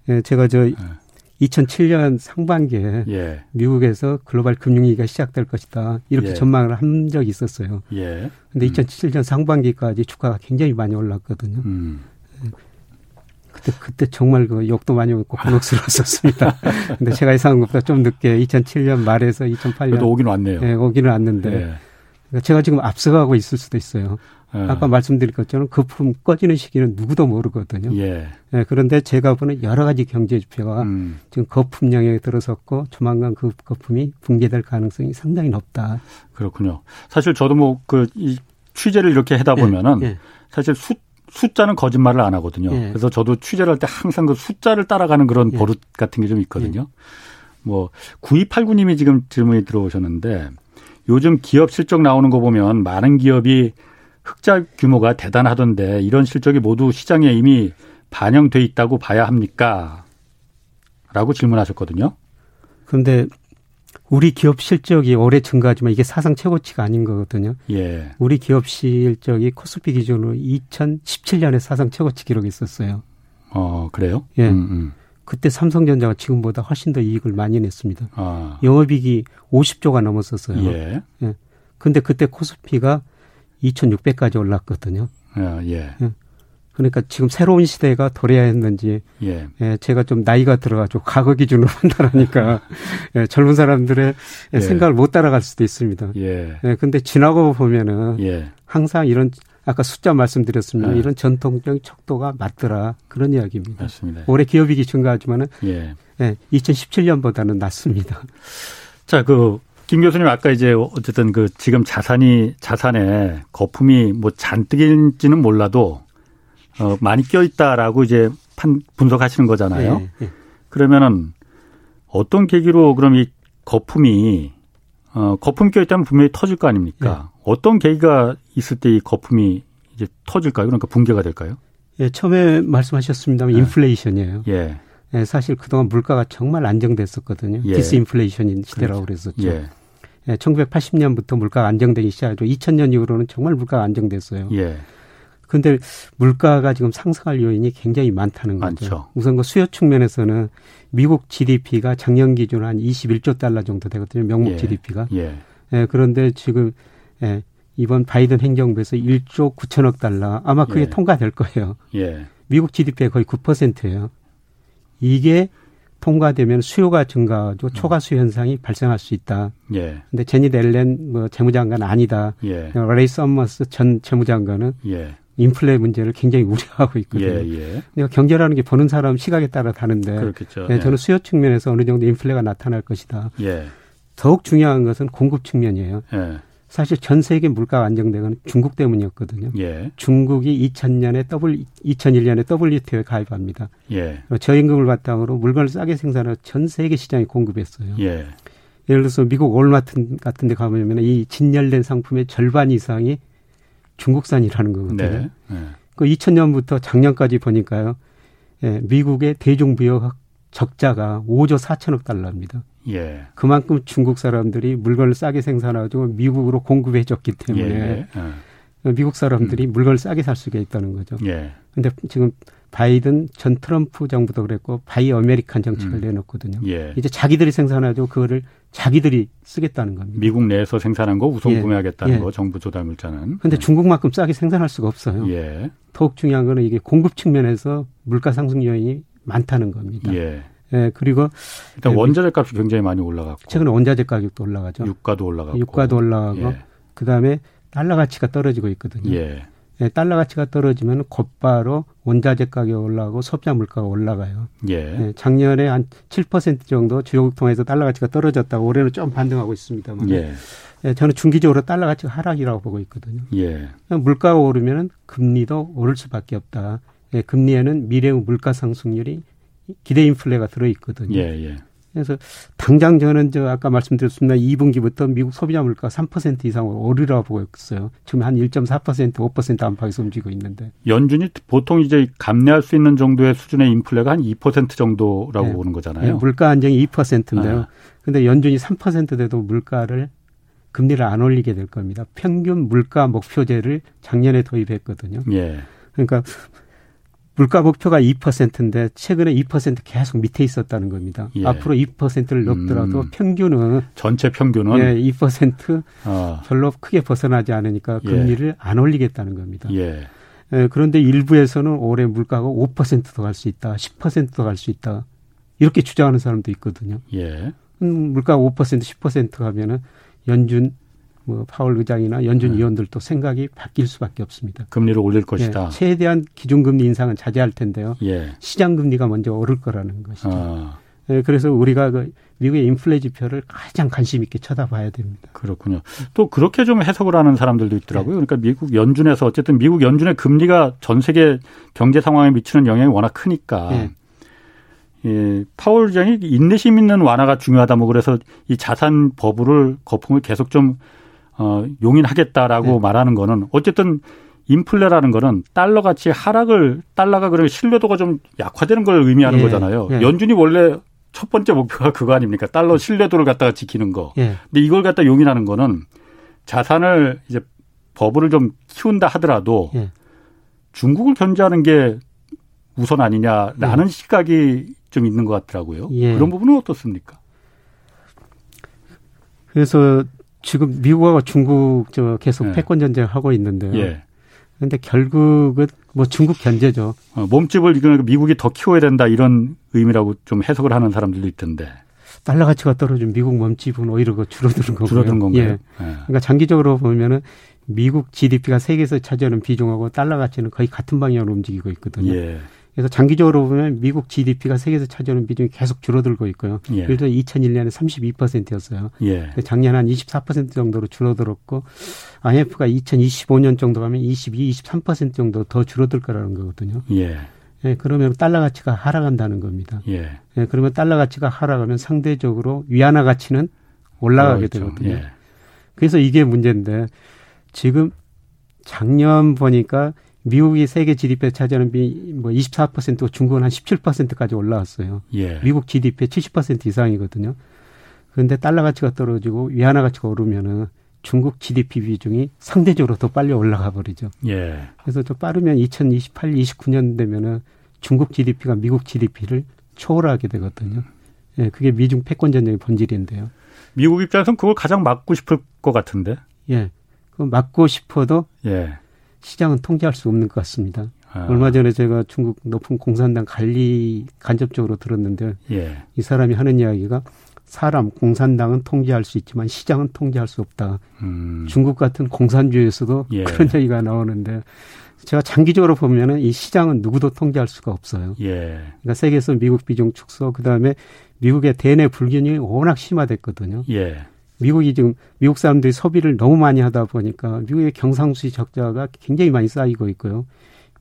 예, 제가 저 네. 2007년 상반기에 예. 미국에서 글로벌 금융위기가 시작될 것이다. 이렇게 예. 전망을 한 적이 있었어요. 예. 근데 음. 2007년 상반기까지 주가가 굉장히 많이 올랐거든요. 음. 예. 그때, 그때 정말 그 욕도 많이 먹고 곤혹스러웠었습니다. [LAUGHS] 근데 제가 예상한 것보다 좀 늦게 2007년 말에서 2008년. 그래도 오긴 왔네요. 예, 오기는 왔는데. 예. 제가 지금 앞서가고 있을 수도 있어요. 예. 아까 말씀드린 것처럼 거품 꺼지는 시기는 누구도 모르거든요. 예. 예. 그런데 제가 보는 여러 가지 경제 지표가 음. 지금 거품 영역에 들어섰고 조만간 그 거품이 붕괴될 가능성이 상당히 높다. 그렇군요. 사실 저도 뭐 그 이 취재를 이렇게 하다 예. 보면은 예. 사실 수 숫자는 거짓말을 안 하거든요. 예. 그래서 저도 취재를 할 때 항상 그 숫자를 따라가는 그런 버릇 같은 게 좀 있거든요. 뭐 9289님이 지금 질문이 들어오셨는데 요즘 기업 실적 나오는 거 보면 많은 기업이 흑자 규모가 대단하던데 이런 실적이 모두 시장에 이미 반영돼 있다고 봐야 합니까? 라고 질문하셨거든요. 그런데 우리 기업 실적이 올해 증가하지만 이게 사상 최고치가 아닌 거거든요. 예. 우리 기업 실적이 코스피 기준으로 2017년에 사상 최고치 기록이 있었어요. 어, 그래요? 예. 음, 음. 그때 삼성전자가 지금보다 훨씬 더 이익을 많이 냈습니다. 아. 영업이익이 50조가 넘었었어요. 예. 예. 근데 그때 코스피가 2,600까지 올랐거든요. 아, 예. 예. 그러니까 지금 새로운 시대가 도래했는지 예. 예 제가 좀 나이가 들어가지고 과거 기준으로 [LAUGHS] 판단하니까 예, 젊은 사람들의 예. 생각을 못 따라갈 수도 있습니다. 예. 예. 근데 지나고 보면은 예. 항상 이런 아까 숫자 말씀드렸습니다. 네. 이런 전통적 척도가 맞더라 그런 이야기입니다. 맞습니다. 올해 기업이익이 증가하지만은 예. 예, 2017년보다는 낮습니다. 자, 그 김 교수님 아까 이제 어쨌든 그 지금 자산이 자산에 거품이 뭐 잔뜩인지는 몰라도 어 많이 껴 있다라고 이제 판 분석하시는 거잖아요. 예, 예. 그러면은 어떤 계기로 그럼 이 거품이 어 거품 껴 있다면 분명히 터질 거 아닙니까? 예. 어떤 계기가 있을 때 이 거품이 이제 터질까요? 그러니까 붕괴가 될까요? 예, 처음에 말씀하셨습니다만 네. 인플레이션이에요. 예. 예, 사실 그동안 물가가 정말 안정됐었거든요. 예. 디스인플레이션 시대라고 그렇죠. 그랬었죠. 예. 예, 1980년부터 물가가 안정되기 시작하죠. 2000년 이후로는 정말 물가가 안정됐어요. 예. 근데 물가가 지금 상승할 요인이 굉장히 많다는 거죠. 많죠. 우선 그 수요 측면에서는 미국 GDP가 작년 기준 한 21조 달러 정도 되거든요. 명목 예. GDP가. 예. 예. 그런데 지금 예, 이번 바이든 행정부에서 1조 9천억 달러 아마 그게 예. 통과될 거예요. 예. 미국 GDP의 거의 9%예요. 이게 통과되면 수요가 증가하고 음. 초과수요 현상이 발생할 수 있다. 예. 근데 재닛 옐런 뭐 재무장관 아니다. 예. 래리 서머스 전 재무장관은 예. 인플레 문제를 굉장히 우려하고 있거든요. 예, 예. 그러니까 경제라는 게 보는 사람 시각에 따라 다른데 그렇겠죠. 네, 저는 수요 측면에서 어느 정도 인플레가 나타날 것이다. 예. 더욱 중요한 것은 공급 측면이에요. 예. 사실 전 세계 물가가 안정된 중국 때문이었거든요. 예. 중국이 2000년에 W 2001년에 WTO에 가입합니다. 예. 저임금을 바탕으로 물건을 싸게 생산해서 전 세계 시장에 공급했어요. 예. 예를 들어서 미국 월마트 같은 데 가보면 이 진열된 상품의 절반 이상이 중국산이라는 거거든요. 네. 네. 그 2000년부터 작년까지 보니까요. 예, 미국의 대중부여 적자가 5조 4천억 달러입니다. 예. 그만큼 중국 사람들이 물건을 싸게 생산하고 미국으로 공급해 줬기 때문에 예. 예. 미국 사람들이 음. 물건을 싸게 살 수가 있다는 거죠. 예. 근데 지금 바이든 전 트럼프 정부도 그랬고 Buy American 정책을 음. 내놓거든요. 예. 이제 자기들이 생산하고 그거를 자기들이 쓰겠다는 겁니다. 미국 내에서 생산한 거 우선 예. 구매하겠다는 예. 거 정부 조달 물자는. 근데 네. 중국만큼 싸게 생산할 수가 없어요. 예. 더욱 중요한 거는 이게 공급 측면에서 물가 상승 요인이 많다는 겁니다. 예. 예, 그리고 일단 원자재 값이 굉장히 많이 올라갔고 최근에 원자재 가격도 올라가죠. 유가도 올라가고 유가도 올라가고 예. 그다음에 달러 가치가 떨어지고 있거든요. 예. 예, 달러 가치가 떨어지면 곧바로 원자재 가격이 올라가고 소비자 물가가 올라가요. 예. 예 작년에 한 7% 정도 주요국 통해서 달러 가치가 떨어졌다고 올해는 좀 반등하고 있습니다만. 예. 예, 저는 중기적으로 달러 가치가 하락이라고 보고 있거든요. 예. 물가가 오르면 금리도 오를 수밖에 없다. 예, 금리에는 미래의 물가 상승률이 기대 인플레가 들어 있거든요. 예, 예. 그래서 당장 저는 저 아까 말씀드렸습니다. 2분기부터 미국 소비자 물가 3% 이상으로 오르라고 보고 있어요. 지금 한 1.4% 5% 안팎에서 움직이고 있는데. 연준이 보통 이제 감내할 수 있는 정도의 수준의 인플레가 한 2% 정도라고 네. 보는 거잖아요. 네. 물가 안정이 2%인데요. 아. 근데 연준이 3% 돼도 물가를 금리를 안 올리게 될 겁니다. 평균 물가 목표제를 작년에 도입했거든요. 예. 그러니까 물가 목표가 2%인데 최근에 2% 계속 밑에 있었다는 겁니다. 예. 앞으로 2%를 넘더라도 음. 평균은 전체 평균은 예, 2% 어. 별로 크게 벗어나지 않으니까 예. 금리를 예. 안 올리겠다는 겁니다. 예. 예, 그런데 일부에서는 올해 물가가 5%더 갈 수 있다, 10%더 갈 수 있다 이렇게 주장하는 사람도 있거든요. 예. 음, 물가가 5% 10% 가면은 연준 뭐 파월 의장이나 연준 네. 위원들도 생각이 바뀔 수밖에 없습니다. 금리를 올릴 것이다. 예, 최대한 기준금리 인상은 자제할 텐데요. 예. 시장 금리가 먼저 오를 거라는 것이죠. 아. 예, 그래서 우리가 그 미국의 인플레 지표를 가장 관심 있게 쳐다봐야 됩니다. 그렇군요. 또 그렇게 좀 해석을 하는 사람들도 있더라고요. 네. 그러니까 미국 연준에서 어쨌든 미국 연준의 금리가 전 세계 경제 상황에 미치는 영향이 워낙 크니까 네. 예, 파월 의장이 인내심 있는 완화가 중요하다 뭐 그래서 이 자산 버블을 거품을 계속 좀 어, 용인하겠다라고 네. 말하는 거는 어쨌든 인플레라는 거는 달러 가치 하락을 달러가 그러면 신뢰도가 좀 약화되는 걸 의미하는 예. 거잖아요. 예. 연준이 원래 첫 번째 목표가 그거 아닙니까? 달러 신뢰도를 갖다가 지키는 거. 예. 근데 이걸 갖다 용인하는 거는 자산을 이제 버블을 좀 키운다 하더라도 예. 중국을 견제하는 게 우선 아니냐라는 예. 시각이 좀 있는 것 같더라고요. 예. 그런 부분은 어떻습니까? 그래서 지금 미국하고 중국 저 계속 네. 패권 전쟁 하고 있는데요. 예. 근데 결국은 뭐 중국 견제죠. 어, 몸집을 미국이 더 키워야 된다 이런 의미라고 좀 해석을 하는 사람들도 있던데. 달러 가치가 떨어지면 미국 몸집은 오히려 그 줄어드는 거고요. 줄어든 건가요? 예. 네. 그러니까 장기적으로 보면은 미국 GDP가 세계에서 차지하는 비중하고 달러 가치는 거의 같은 방향으로 움직이고 있거든요. 예. 그래서 장기적으로 보면 미국 GDP가 세계에서 차지하는 비중이 계속 줄어들고 있고요. 예. 예를 들어 2001년에 32%였어요. 예. 작년 한 24% 정도로 줄어들었고 IMF가 2025년 정도 가면 22, 23% 정도 더 줄어들 거라는 거거든요. 예. 예, 그러면 달러 가치가 하락한다는 겁니다. 예. 예. 그러면 달러 가치가 하락하면 상대적으로 위안화 가치는 올라가게 그렇죠. 되거든요. 예. 그래서 이게 문제인데 지금 작년 보니까 미국이 세계 GDP에 차지하는 비뭐 24%고 중국은 한 17%까지 올라왔어요. 예. 미국 GDP의 70% 이상이거든요. 그런데 달러 가치가 떨어지고 위안화 가치가 오르면은 중국 GDP 비중이 상대적으로 더 빨리 올라가 버리죠. 예. 그래서 좀 빠르면 2028, 29년 되면은 중국 GDP가 미국 GDP를 초월하게 되거든요. 예, 그게 미중 패권 전쟁의 본질인데요. 미국 입장에서는 그걸 가장 막고 싶을 것 같은데. 예. 그 막고 싶어도 예. 시장은 통제할 수 없는 것 같습니다. 아. 얼마 전에 제가 중국 높은 공산당 관리 간접적으로 들었는데 예. 이 사람이 하는 이야기가 사람 공산당은 통제할 수 있지만 시장은 통제할 수 없다. 음. 중국 같은 공산주의에서도 예. 그런 얘기가 나오는데 제가 장기적으로 보면은 이 시장은 누구도 통제할 수가 없어요. 예. 그러니까 세계에서 미국 비중 축소 그 다음에 미국의 대내 불균형이 워낙 심화됐거든요. 예. 미국이 지금 미국 사람들이 소비를 너무 많이 하다 보니까 미국의 경상수지 적자가 굉장히 많이 쌓이고 있고요.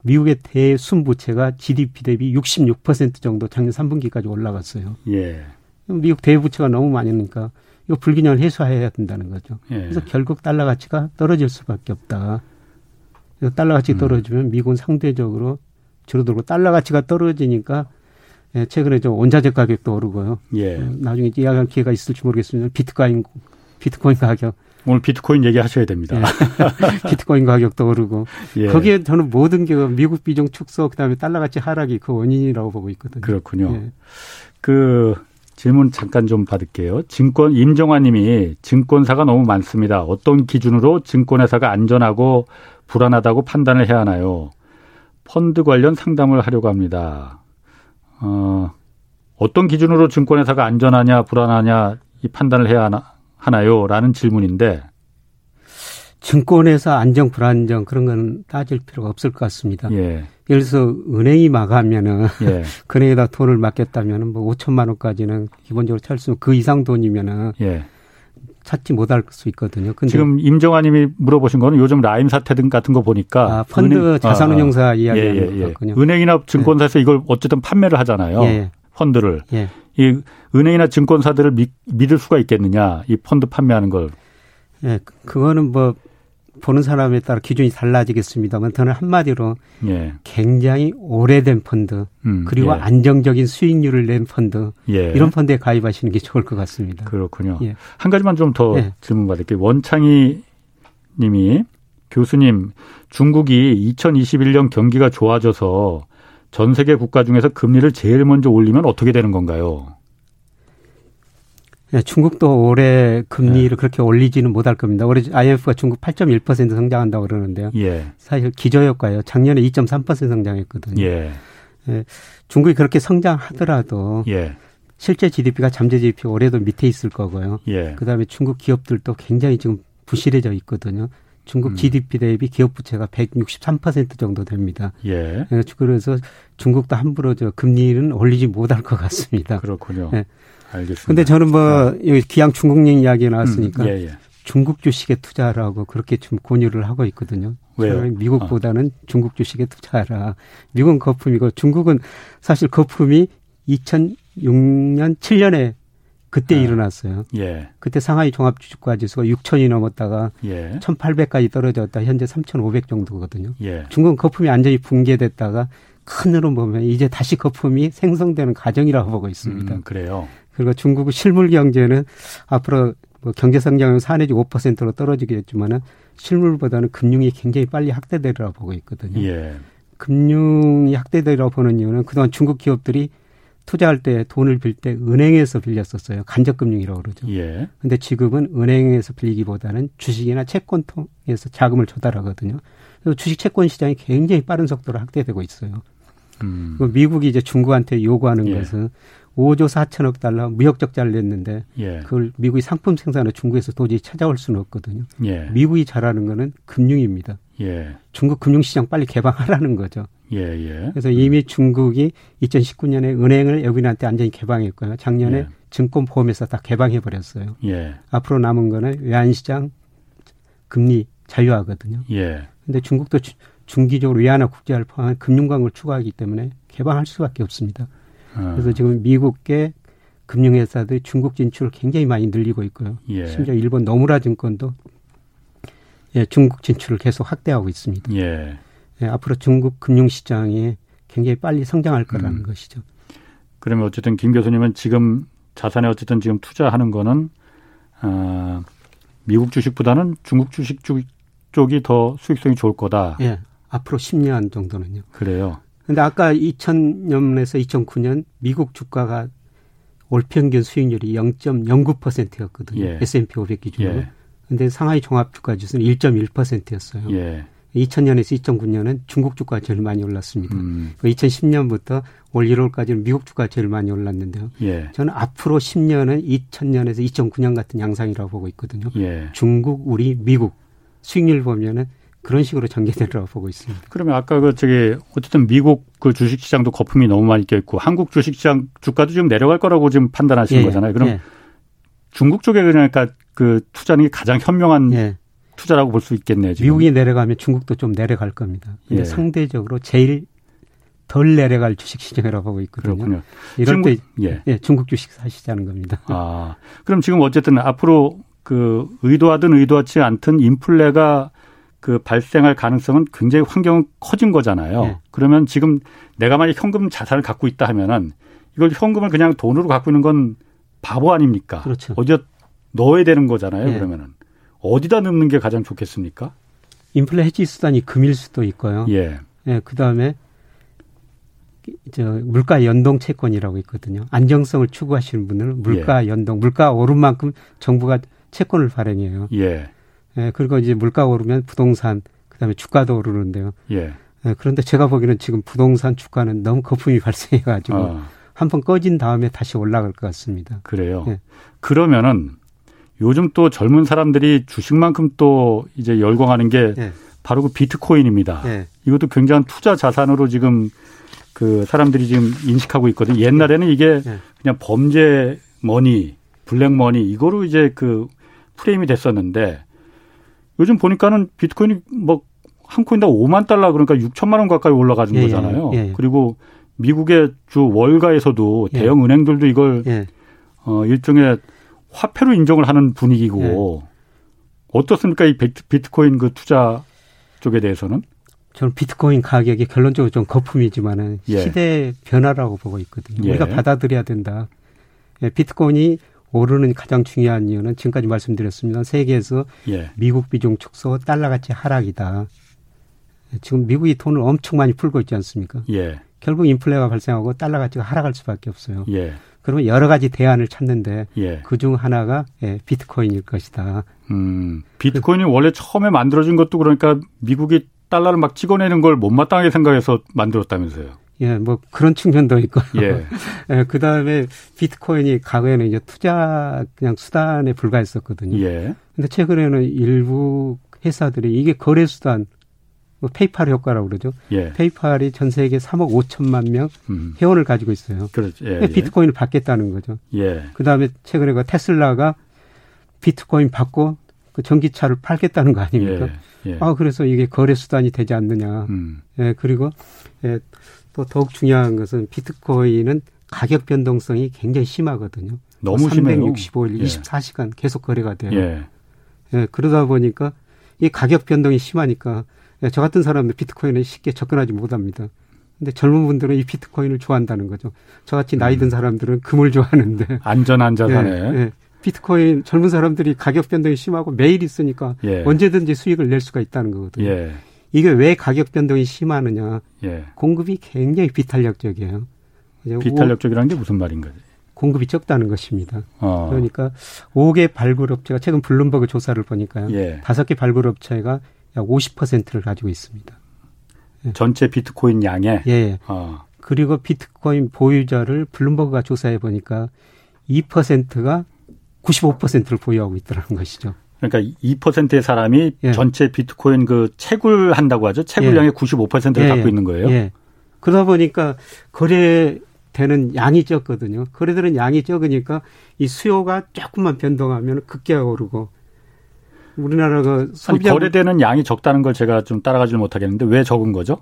미국의 대순부채가 GDP 대비 66% 정도 작년 3분기까지 올라갔어요. 예. 미국 대부채가 너무 많으니까 이거 불균형을 해소해야 된다는 거죠. 예. 그래서 결국 달러 가치가 떨어질 수밖에 없다. 그래서 달러 가치 음. 떨어지면 미국은 상대적으로 줄어들고 달러 가치가 떨어지니까 예, 최근에 좀 원자재 가격도 오르고요. 예. 어, 나중에 이야기할 기회가 있을지 모르겠습니다. 비트코인 비트코인 가격 오늘 비트코인 얘기하셔야 됩니다. 예. [LAUGHS] 비트코인 가격도 오르고 예. 거기에 저는 모든 게 미국 비중 축소 그다음에 달러 가치 하락이 그 원인이라고 보고 있거든요. 그렇군요. 예. 그 질문 잠깐 좀 받을게요. 증권 임정환님이 증권사가 너무 많습니다. 어떤 기준으로 증권회사가 안전하고 불안하다고 판단을 해야 하나요? 펀드 관련 상담을 하려고 합니다. 어, 어떤 기준으로 증권회사가 안전하냐 불안하냐 이 판단을 해야 하나, 하나요? 라는 질문인데 증권회사 안정 불안정 그런 건 따질 필요가 없을 것 같습니다. 예. 예를 들어서 은행이 마감면은 예. [LAUGHS] 은행에다 돈을 맡겼다면은 뭐 5천만 원까지는 기본적으로 찰수 그 이상 돈이면은 예. 찾지 못할 수 있거든요. 근데 지금 임정환님이 물어보신 거는 요즘 라임 사태 등 같은 거 보니까 아, 펀드 은행, 자산운용사 아, 아. 이야기하는 예, 예, 예. 거군요. 은행이나 증권사에서 이걸 어쨌든 판매를 하잖아요. 예. 펀드를 예. 이 은행이나 증권사들을 믿, 믿을 수가 있겠느냐 이 펀드 판매하는 걸. 예, 그거는 뭐 보는 사람에 따라 기준이 달라지겠습니다만 저는 한마디로 예. 굉장히 오래된 펀드 음, 그리고 예. 안정적인 수익률을 낸 펀드 예. 이런 펀드에 가입하시는 게 좋을 것 같습니다. 그렇군요. 예. 한 가지만 좀더 예. 질문 받을게요. 원창희 님이 교수님 중국이 2021년 경기가 좋아져서 전 세계 국가 중에서 금리를 제일 먼저 올리면 어떻게 되는 건가요? 네, 중국도 올해 금리를 네. 그렇게 올리지는 못할 겁니다. 올해 IMF가 중국 8.1% 성장한다고 그러는데요. 예. 사실 기저효과예요. 작년에 2.3% 성장했거든요. 예. 네, 중국이 그렇게 성장하더라도 예. 실제 GDP가 잠재 GDP 올해도 밑에 있을 거고요. 예. 그다음에 중국 기업들도 굉장히 지금 부실해져 있거든요. 중국 음. GDP 대비 기업 부채가 163% 정도 됩니다. 예. 네, 그래서 중국도 함부로 저 금리는 올리지 못할 것 같습니다. 그렇군요. 네. 알겠습니다. 근데 저는 뭐 네. 여기 기양 중국령 이야기 나왔으니까 음, 예, 예. 중국 주식에 투자하라고 그렇게 좀 권유를 하고 있거든요. 왜요? 미국보다는 어. 중국 주식에 투자하라. 미국은 거품이고 중국은 사실 거품이 2006년 7년에 그때 아, 일어났어요. 예. 그때 상하이 종합 주식과 지수가 6천이 넘었다가 예. 1,800까지 떨어졌다. 현재 3,500 정도거든요. 예. 중국은 거품이 완전히 붕괴됐다가 큰 흐름 보면 이제 다시 거품이 생성되는 과정이라고 보고 있습니다. 음, 그래요. 그리고 중국의 실물 경제는 앞으로 뭐 경제 성장은 4 내지 5%로 떨어지겠지만은 실물보다는 금융이 굉장히 빨리 확대되리라고 보고 있거든요. 예. 금융이 확대되리라고 보는 이유는 그동안 중국 기업들이 투자할 때 돈을 빌 때 은행에서 빌렸었어요. 간접금융이라고 그러죠. 예. 근데 지금은 은행에서 빌리기보다는 주식이나 채권 통해서 자금을 조달하거든요. 주식 채권 시장이 굉장히 빠른 속도로 확대되고 있어요. 음. 미국이 이제 중국한테 요구하는 예. 것은 5조 4천억 달러 무역 적자를 냈는데 예. 그걸 미국이 상품 생산을 중국에서 도저히 찾아올 수는 없거든요. 예. 미국이 잘하는 거는 금융입니다. 예. 중국 금융시장 빨리 개방하라는 거죠. 예, 예. 그래서 이미 중국이 2019년에 은행을 외국인한테 완전히 개방했고요. 작년에 예. 증권 보험회사 다 개방해 버렸어요. 예. 앞으로 남은 거는 외환시장 금리 자유화거든요. 예. 근데 중국도 주, 중기적으로 외환화 국제화를 포함한 금융광을 추구하기 때문에 개방할 수밖에 없습니다. 아. 그래서 지금 미국계 금융회사들이 중국 진출을 굉장히 많이 늘리고 있고요. 예. 심지어 일본 노무라 증권도 예, 중국 진출을 계속 확대하고 있습니다. 예. 예, 앞으로 중국 금융시장이 굉장히 빨리 성장할 거라는 음. 것이죠. 그러면 어쨌든 김 교수님은 지금 자산에 어쨌든 지금 투자하는 거는 어, 미국 주식보다는 중국 주식 쪽이 더 수익성이 좋을 거다. 예. 앞으로 10년 정도는요. 그래요. 근데 아까 2000년에서 2009년 미국 주가가 올 평균 수익률이 0.09%였거든요. 예. S&P 500 기준으로. 예. 근데 상하이 종합 주가 지수는 1.1%였어요. 예. 2000년에서 2009년은 중국 주가가 제일 많이 올랐습니다. 음. 2010년부터 올 1월까지는 미국 주가가 제일 많이 올랐는데요. 예. 저는 앞으로 10년은 2000년에서 2009년 같은 양상이라고 보고 있거든요. 예. 중국, 우리, 미국 수익률 보면은 그런 식으로 전개되리라고 보고 있습니다. 그러면 아까 그 저기 어쨌든 미국 그 주식 시장도 거품이 너무 많이 껴 있고 한국 주식 시장 주가도 지금 내려갈 거라고 지금 판단하시는 예, 거잖아요. 그럼 예. 중국 쪽에 그러니까 그 투자는 게 가장 현명한 예. 투자라고 볼 수 있겠네요. 지금. 미국이 내려가면 중국도 좀 내려갈 겁니다. 근데 예. 상대적으로 제일 덜 내려갈 주식 시장이라고 보고 있거든요. 그렇군요. 이럴 중국, 때 예. 예, 중국 주식 사시자는 겁니다. 아, 그럼 지금 어쨌든 앞으로 그 의도하든 의도하지 않든 인플레가 그 발생할 가능성은 굉장히 환경은 커진 거잖아요. 네. 그러면 지금 내가 만약 현금 자산을 갖고 있다 하면은 이걸 현금을 그냥 돈으로 갖고 있는 건 바보 아닙니까? 그렇죠. 어디다 넣어야 되는 거잖아요. 네. 그러면은 어디다 넣는 게 가장 좋겠습니까? 인플레 해지 수단이 금일 수도 있고요. 예. 예 그다음에 저 물가 연동 채권이라고 있거든요. 안정성을 추구하시는 분들은 물가 예. 연동, 물가 오른 만큼 정부가 채권을 발행해요. 예. 예, 그리고 이제 물가가 오르면 부동산, 그다음에 주가도 오르는데요. 예. 예, 그런데 제가 보기에는 지금 부동산 주가는 너무 거품이 발생해가지고 어. 한번 꺼진 다음에 다시 올라갈 것 같습니다. 그래요. 예. 그러면은 요즘 또 젊은 사람들이 주식만큼 또 이제 열광하는 게 예. 바로 그 비트코인입니다. 예. 이것도 굉장한 투자 자산으로 지금 그 사람들이 지금 인식하고 있거든요. 옛날에는 이게 예. 그냥 범죄 money, black money 이거로 이제 그 프레임이 됐었는데 요즘 보니까는 비트코인이 뭐 한 코인당 5만 달러 그러니까 6천만 원 가까이 올라가는 예, 예, 거잖아요. 예, 예, 그리고 미국의 주 월가에서도 예. 대형 은행들도 이걸 예. 어 일종의 화폐로 인정을 하는 분위기고 어떻습니까? 이 비트코인 그 투자 쪽에 대해서는? 저는 비트코인 가격이 결론적으로 좀 거품이지만은 시대 변화라고 보고 있거든요. 우리가 받아들여야 된다. 비트코인이 오르는 가장 중요한 이유는 지금까지 말씀드렸습니다. 세계에서 예. 미국 비중 축소, 달러 가치 하락이다. 지금 미국이 돈을 엄청 많이 풀고 있지 않습니까? 예. 결국 인플레가 발생하고 달러 가치가 하락할 수밖에 없어요. 예. 그러면 여러 가지 대안을 찾는데 예. 그중 하나가 예, 비트코인일 것이다. 음, 비트코인이 그, 원래 처음에 만들어진 것도 그러니까 미국이 달러를 막 찍어내는 걸 못마땅하게 생각해서 만들었다면서요. 예, 뭐 그런 측면도 있고. 예. [LAUGHS] 예 그 다음에 비트코인이 과거에는 이제 투자 그냥 수단에 불과했었거든요. 예. 근데 최근에는 일부 회사들이 이게 거래 수단 뭐 페이팔 효과라고 그러죠. 예. 페이팔이 전 세계 3억 5천만 명 음. 회원을 가지고 있어요. 그렇죠. 예, 예. 비트코인을 받겠다는 거죠. 예. 그 다음에 최근에 그 테슬라가 비트코인 받고 그 전기차를 팔겠다는 거 아닙니까? 예. 예. 아 그래서 이게 거래 수단이 되지 않느냐. 음. 예, 그리고 예, 또 더욱 중요한 것은 비트코인은 가격 변동성이 굉장히 심하거든요. 너무 365일 예. 24시간 계속 거래가 돼요. 예. 예. 그러다 보니까 이 가격 변동이 심하니까 예, 저 같은 사람은 비트코인에 쉽게 접근하지 못합니다. 근데 젊은 분들은 이 비트코인을 좋아한다는 거죠. 저같이 나이 든 음. 사람들은 금을 좋아하는데 안전한 자산에 예, 예. 비트코인 젊은 사람들이 가격 변동이 심하고 매일 있으니까 예. 언제든지 수익을 낼 수가 있다는 거거든요. 예. 이게 왜 가격 변동이 심하느냐? 예. 공급이 굉장히 비탄력적이에요. 비탄력적이라는 게 무슨 말인가요? 공급이 적다는 것입니다. 어. 그러니까 5개 발굴업체가 최근 블룸버그 조사를 보니까요. 예. 5개 발굴업체가 약 50%를 가지고 있습니다. 예. 전체 비트코인 양에. 예. 어. 그리고 비트코인 보유자를 블룸버그가 조사해 보니까 2%가 95%를 보유하고 있더라는 것이죠. 그러니까 2%의 사람이 예. 전체 비트코인 그 채굴한다고 하죠. 채굴량의 예. 95%를 예. 갖고 있는 거예요. 예. 그러다 보니까 거래되는 양이 적거든요. 거래되는 양이 적으니까 이 수요가 조금만 변동하면 급격하게 오르고 우리나라가 소비 거래되는 양이 적다는 걸 제가 좀 따라가지 못하겠는데 왜 적은 거죠?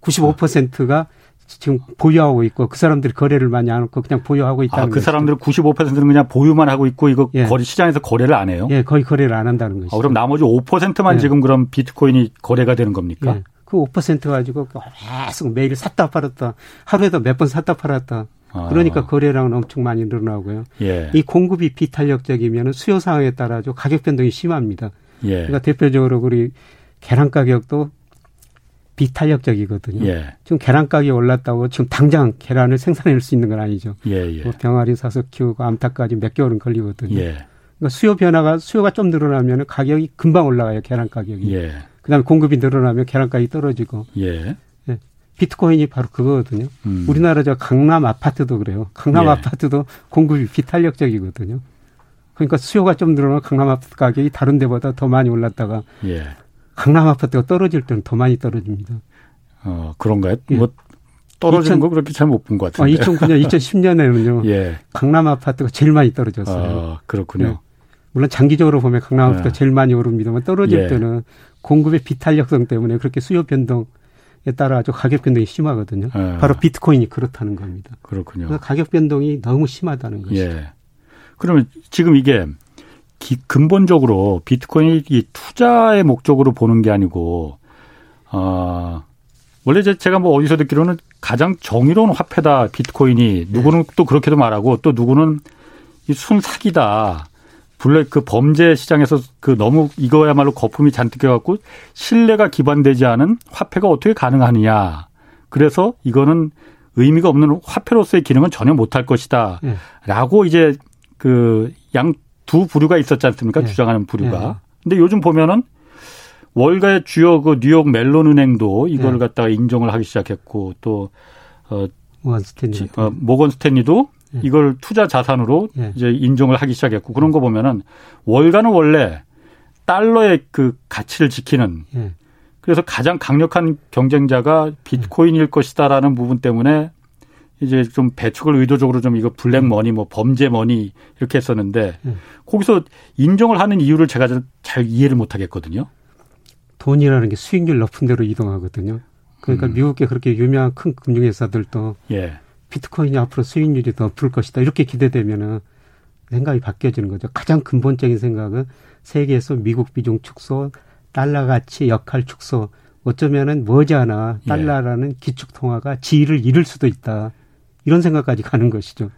95%가 지금 보유하고 있고 그 사람들이 거래를 많이 안 하고 그냥 보유하고 있다는 아, 그 사람들은 95%는 그냥 보유만 하고 있고 이거 예. 거래 시장에서 거래를 안 해요? 예, 거의 거래를 안 한다는 거죠. 아, 그럼 나머지 5%만 예. 지금 그럼 비트코인이 거래가 되는 겁니까? 예. 그5% 가지고 계속 매일 샀다 팔았다 하루에도 몇 번 샀다 팔았다. 아. 그러니까 거래량은 엄청 많이 늘어나고요. 예. 이 공급이 비탄력적이면 수요 상황에 따라 서 가격 변동이 심합니다. 예. 그러니까 대표적으로 우리 계란 가격도 비탄력적이거든요. 예. 지금 계란 가격이 올랐다고 지금 당장 계란을 생산할 수 있는 건 아니죠. 예, 예. 뭐 병아리 사서 키우고 암탉까지 몇 개월은 걸리거든요. 예. 그러니까 수요 변화가 수요가 좀 늘어나면 가격이 금방 올라가요. 계란 가격이. 예. 그다음에 공급이 늘어나면 계란 가격이 떨어지고. 예. 예. 비트코인이 바로 그거거든요. 음. 우리나라 저 강남 아파트도 그래요. 강남 예. 아파트도 공급이 비탄력적이거든요. 그러니까 수요가 좀 늘어나 강남 아파트 가격이 다른 데보다 더 많이 올랐다가 예. 강남 아파트가 떨어질 때는 더 많이 떨어집니다. 어, 그런가요? 예. 뭐 떨어지는 2000, 거 그렇게 잘 못 본 것 같은데. 아, 2009년, 2010년에는요. [LAUGHS] 예. 강남 아파트가 제일 많이 떨어졌어요. 아, 그렇군요. 예. 물론 장기적으로 보면 강남 아파트가 예. 제일 많이 오릅니다만 떨어질 예. 때는 공급의 비탄력성 때문에 그렇게 수요 변동에 따라 아주 가격 변동이 심하거든요. 예. 바로 비트코인이 그렇다는 겁니다. 그렇군요. 가격 변동이 너무 심하다는 것이죠. 예. 그러면 지금 이게 기, 근본적으로 비트코인이 이 투자의 목적으로 보는 게 아니고 어 원래 제가 뭐 어디서 듣기로는 가장 정의로운 화폐다 비트코인이 누구는 또 그렇게도 말하고 또 누구는 이 순 사기다. 블랙 그 범죄 시장에서 그 너무 이거야말로 거품이 잔뜩 껴갖고 신뢰가 기반되지 않은 화폐가 어떻게 가능하느냐. 그래서 이거는 의미가 없는 화폐로서의 기능은 전혀 못할 것이다. 네. 라고 이제 그 양 두 부류가 있었지 않습니까? 네. 주장하는 부류가. 네. 근데 요즘 보면은 월가의 주요 그 뉴욕 멜론 은행도 이걸 네. 갖다가 인정을 하기 시작했고 또 어, 모건 스탠리. 어, 모건 스탠리도 예. 이걸 투자 자산으로 예. 이제 인정을 하기 시작했고 그런 거 보면은 월가는 원래 달러의 그 가치를 지키는 예. 그래서 가장 강력한 경쟁자가 비트코인일 것이다라는 부분 때문에 이제 좀 배척을 의도적으로 좀 이거 black money 뭐 범죄 money 이렇게 했었는데 예. 거기서 인정을 하는 이유를 제가 잘 이해를 못 하겠거든요. 돈이라는 게 수익률 높은 대로 이동하거든요. 그러니까 음. 미국의 그렇게 유명한 큰 금융회사들도 예. 비트코인이 앞으로 수익률이 더 높을 것이다. 이렇게 기대되면은 생각이 바뀌어지는 거죠. 가장 근본적인 생각은 세계에서 미국 비중 축소, 달러 가치 역할 축소, 어쩌면은 머지않아 예. 달러라는 예. 기축 통화가 지위를 잃을 수도 있다. 이런 생각까지 가는 것이죠.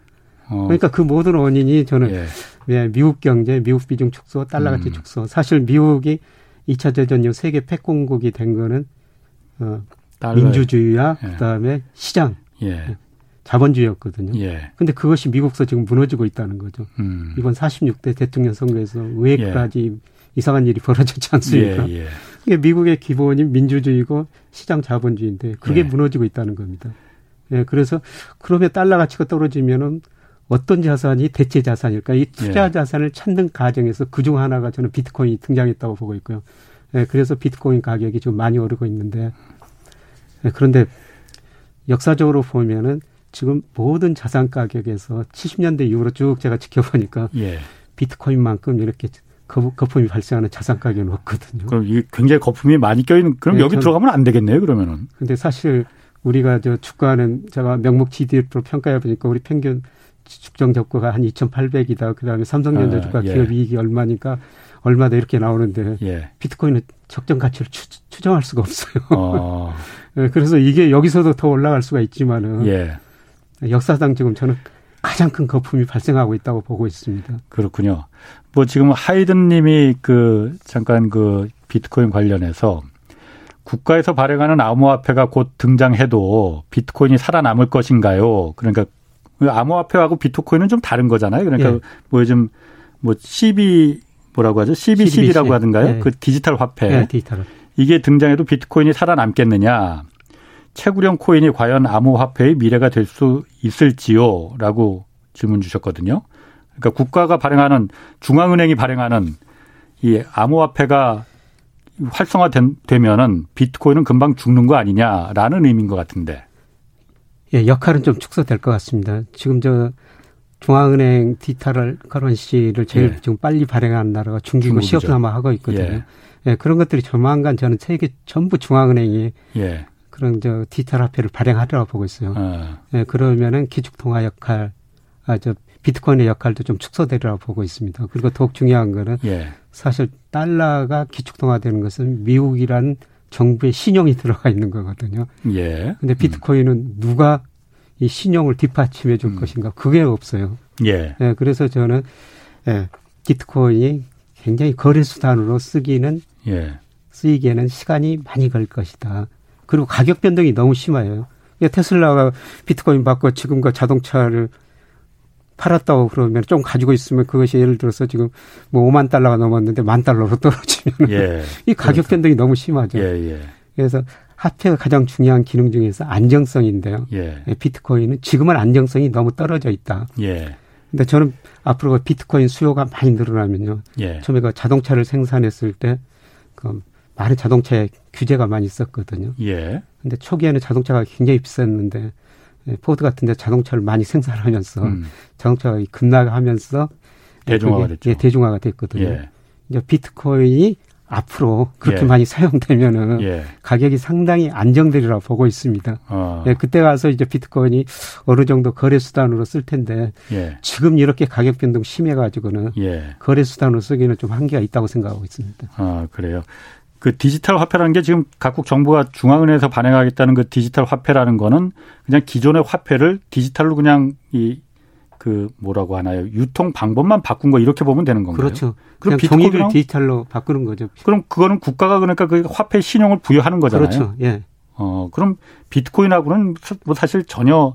어. 그러니까 그 모든 원인이 저는 예. 예 미국 경제, 미국 비중 축소, 달러 가치 음. 축소. 사실 미국이 2차 대전 이후 세계 패권국이 된 거는 어 민주주의와 예. 그다음에 시장 예. 자본주의였거든요. 예. 근데 그것이 미국서 지금 무너지고 있다는 거죠. 음. 이번 46대 대통령 선거에서 왜 그까지 예. 이상한 일이 벌어졌지 않습니까? 예, 예. 미국의 기본이 민주주의고 시장 자본주의인데 그게 예. 무너지고 있다는 겁니다. 예, 그래서 그러면 달러 가치가 떨어지면은 어떤 자산이 대체 자산일까? 이 투자 예. 자산을 찾는 과정에서 그중 하나가 저는 비트코인이 등장했다고 보고 있고요. 예, 그래서 비트코인 가격이 좀 많이 오르고 있는데 예, 그런데 역사적으로 보면은 지금 모든 자산 가격에서 70년대 이후로 쭉 제가 지켜보니까 예. 비트코인만큼 이렇게 거품이 발생하는 자산 가격은 없거든요. 그럼 이게 굉장히 거품이 많이 껴있는 그럼 네, 여기 들어가면 안 되겠네요 그러면은. 근데 사실 우리가 저 주가는 제가 명목 GDP로 평가해 보니까 우리 평균 축정 적고가 한 2,800이다. 그다음에 삼성전자 아, 주가 예. 기업 이익이 얼마니까 얼마다 이렇게 나오는데 예. 비트코인은 적정 가치를 추, 정할 수가 없어요. 어. 네, [LAUGHS] 그래서 이게 여기서도 더 올라갈 수가 있지만은 예. 역사상 지금 저는 가장 큰 거품이 발생하고 있다고 보고 있습니다. 그렇군요. 뭐 지금 하이든 님이 그 잠깐 그 비트코인 관련해서 국가에서 발행하는 암호화폐가 곧 등장해도 비트코인이 살아남을 것인가요? 그러니까 암호화폐하고 비트코인은 좀 다른 거잖아요. 그러니까 예. 뭐 요즘 뭐 CB 뭐라고 하죠? CBCD라고 하든가요? 예. 그 디지털 화폐. 예, 디지털. 이게 등장해도 비트코인이 살아남겠느냐. 채굴형 코인이 과연 암호화폐의 미래가 될 수 있을지요? 라고 질문 주셨거든요. 그러니까 국가가 발행하는 중앙은행이 발행하는 이 암호화폐가 활성화되면은 비트코인은 금방 죽는 거 아니냐라는 의미인 것 같은데. 예, 역할은 좀 축소될 것 같습니다. 지금 저 중앙은행 디지털 커런시를 제일 예. 지금 빨리 발행하는 나라가 중국이고 시업삼아 하고 있거든요. 예. 예. 그런 것들이 조만간 저는 세계 전부 중앙은행이 예. 그런 저 디지털 화폐를 발행하리라고 보고 있어요. 아. 예, 그러면은 기축통화 역할, 아, 저 비트코인의 역할도 좀 축소되리라고 보고 있습니다. 그리고 더욱 중요한 거는 예. 사실 달러가 기축통화되는 것은 미국이란 정부의 신용이 들어가 있는 거거든요. 예. 근데 비트코인은 음. 누가 이 신용을 뒷받침해 줄 음. 것인가 그게 없어요. 예. 예. 그래서 저는 예, 비트코인이 굉장히 거래 수단으로 쓰기는 예. 쓰이기에는 시간이 많이 걸 것이다. 그리고 가격 변동이 너무 심해요. 테슬라가 비트코인 받고 지금 그 자동차를 팔았다고 그러면 좀 가지고 있으면 그것이 예를 들어서 지금 뭐 5만 달러가 넘었는데 만 달러로 떨어지면 예. [LAUGHS] 이 가격 그렇죠. 변동이 너무 심하죠. 예, 예. 그래서 화폐가 가장 중요한 기능 중에서 안정성인데요. 예. 예. 비트코인은 지금은 안정성이 너무 떨어져 있다. 예. 근데 저는 앞으로 그 비트코인 수요가 많이 늘어나면요. 예. 처음에 그 자동차를 생산했을 때 그 많은 자동차에 규제가 많이 있었거든요. 예. 근데 초기에는 자동차가 굉장히 비쌌는데 예, 포드 같은 데 자동차를 많이 생산하면서 음. 자동차가 급락하면서 대중화가 됐죠. 예, 대중화가 됐거든요. 예. 이제 비트코인이 앞으로 그렇게 예. 많이 사용되면은 예. 가격이 상당히 안정되리라고 보고 있습니다. 어. 예, 그때 가서 이제 비트코인이 어느 정도 거래 수단으로 쓸 텐데 예. 지금 이렇게 가격 변동 심해 가지고는 예. 거래 수단으로 쓰기는 좀 한계가 있다고 생각하고 있습니다. 아, 그래요. 그 디지털 화폐라는 게 지금 각국 정부가 중앙은행에서 발행하겠다는 그 디지털 화폐라는 거는 그냥 기존의 화폐를 디지털로 그냥 이 그 뭐라고 하나요? 유통 방법만 바꾼 거 이렇게 보면 되는 건가요? 그렇죠. 그럼 종이를 디지털로 바꾸는 거죠. 그럼 그거는 국가가 그러니까 그 화폐 신용을 부여하는 거잖아요. 그렇죠. 예. 어, 그럼 비트코인하고는 뭐 사실 전혀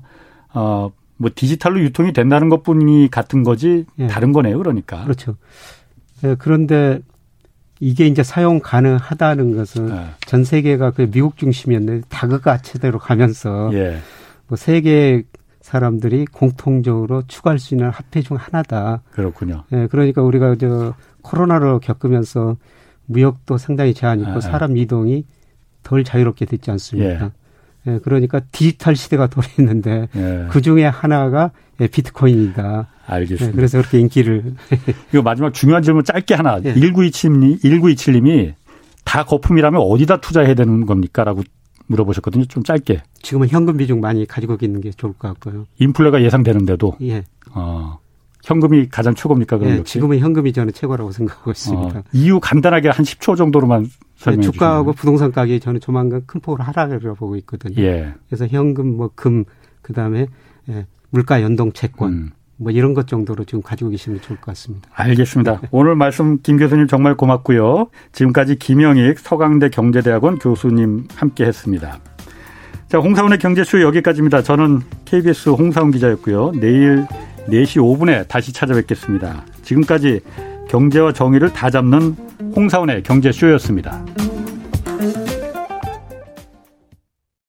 어, 뭐 디지털로 유통이 된다는 것뿐이 같은 거지 예. 다른 거네요. 그러니까. 그렇죠. 예, 그런데 이게 이제 사용 가능하다는 것은 네. 전 세계가 그 미국 중심이었는데 다극화체대로 가면서 예. 뭐 세계 사람들이 공통적으로 추구할 수 있는 화폐 중 하나다. 그렇군요. 예, 그러니까 우리가 저 코로나를 겪으면서 무역도 상당히 제한 있고 아, 아. 사람 이동이 덜 자유롭게 됐지 않습니까? 예. 예 그러니까 디지털 시대가 돌아있는데 예. 그 중에 하나가 예, 비트코인이다. 알겠습니다. 네, 그래서 그렇게 인기를. [LAUGHS] 이거 마지막 중요한 질문 짧게 하나. 네. 1927님이, 1927님이 다 거품이라면 어디다 투자해야 되는 겁니까? 라고 물어보셨거든요. 좀 짧게. 지금은 현금 비중 많이 가지고 있는 게 좋을 것 같고요. 인플레가 예상되는데도. 예. 어. 현금이 가장 최고입니까? 그럼 예, 지금은 현금이 저는 최고라고 생각하고 있습니다. 어, 이유 간단하게 한 10초 정도로만 설명해 네, 주가하고. 부동산 가격이 저는 조만간 큰 폭으로 하락을 보고 있거든요. 예. 그래서 현금, 뭐 금, 그 다음에 예, 물가 연동 채권 음. 뭐 이런 것 정도로 지금 가지고 계시면 좋을 것 같습니다. 알겠습니다. 네. 오늘 말씀 김 교수님 정말 고맙고요. 지금까지 김영익 서강대 경제대학원 교수님 함께 했습니다. 자, 홍사원의 경제쇼 여기까지입니다. 저는 KBS 홍사원 기자였고요. 내일 4시 5분에 다시 찾아뵙겠습니다. 지금까지 경제와 정의를 다 잡는 홍사원의 경제쇼였습니다.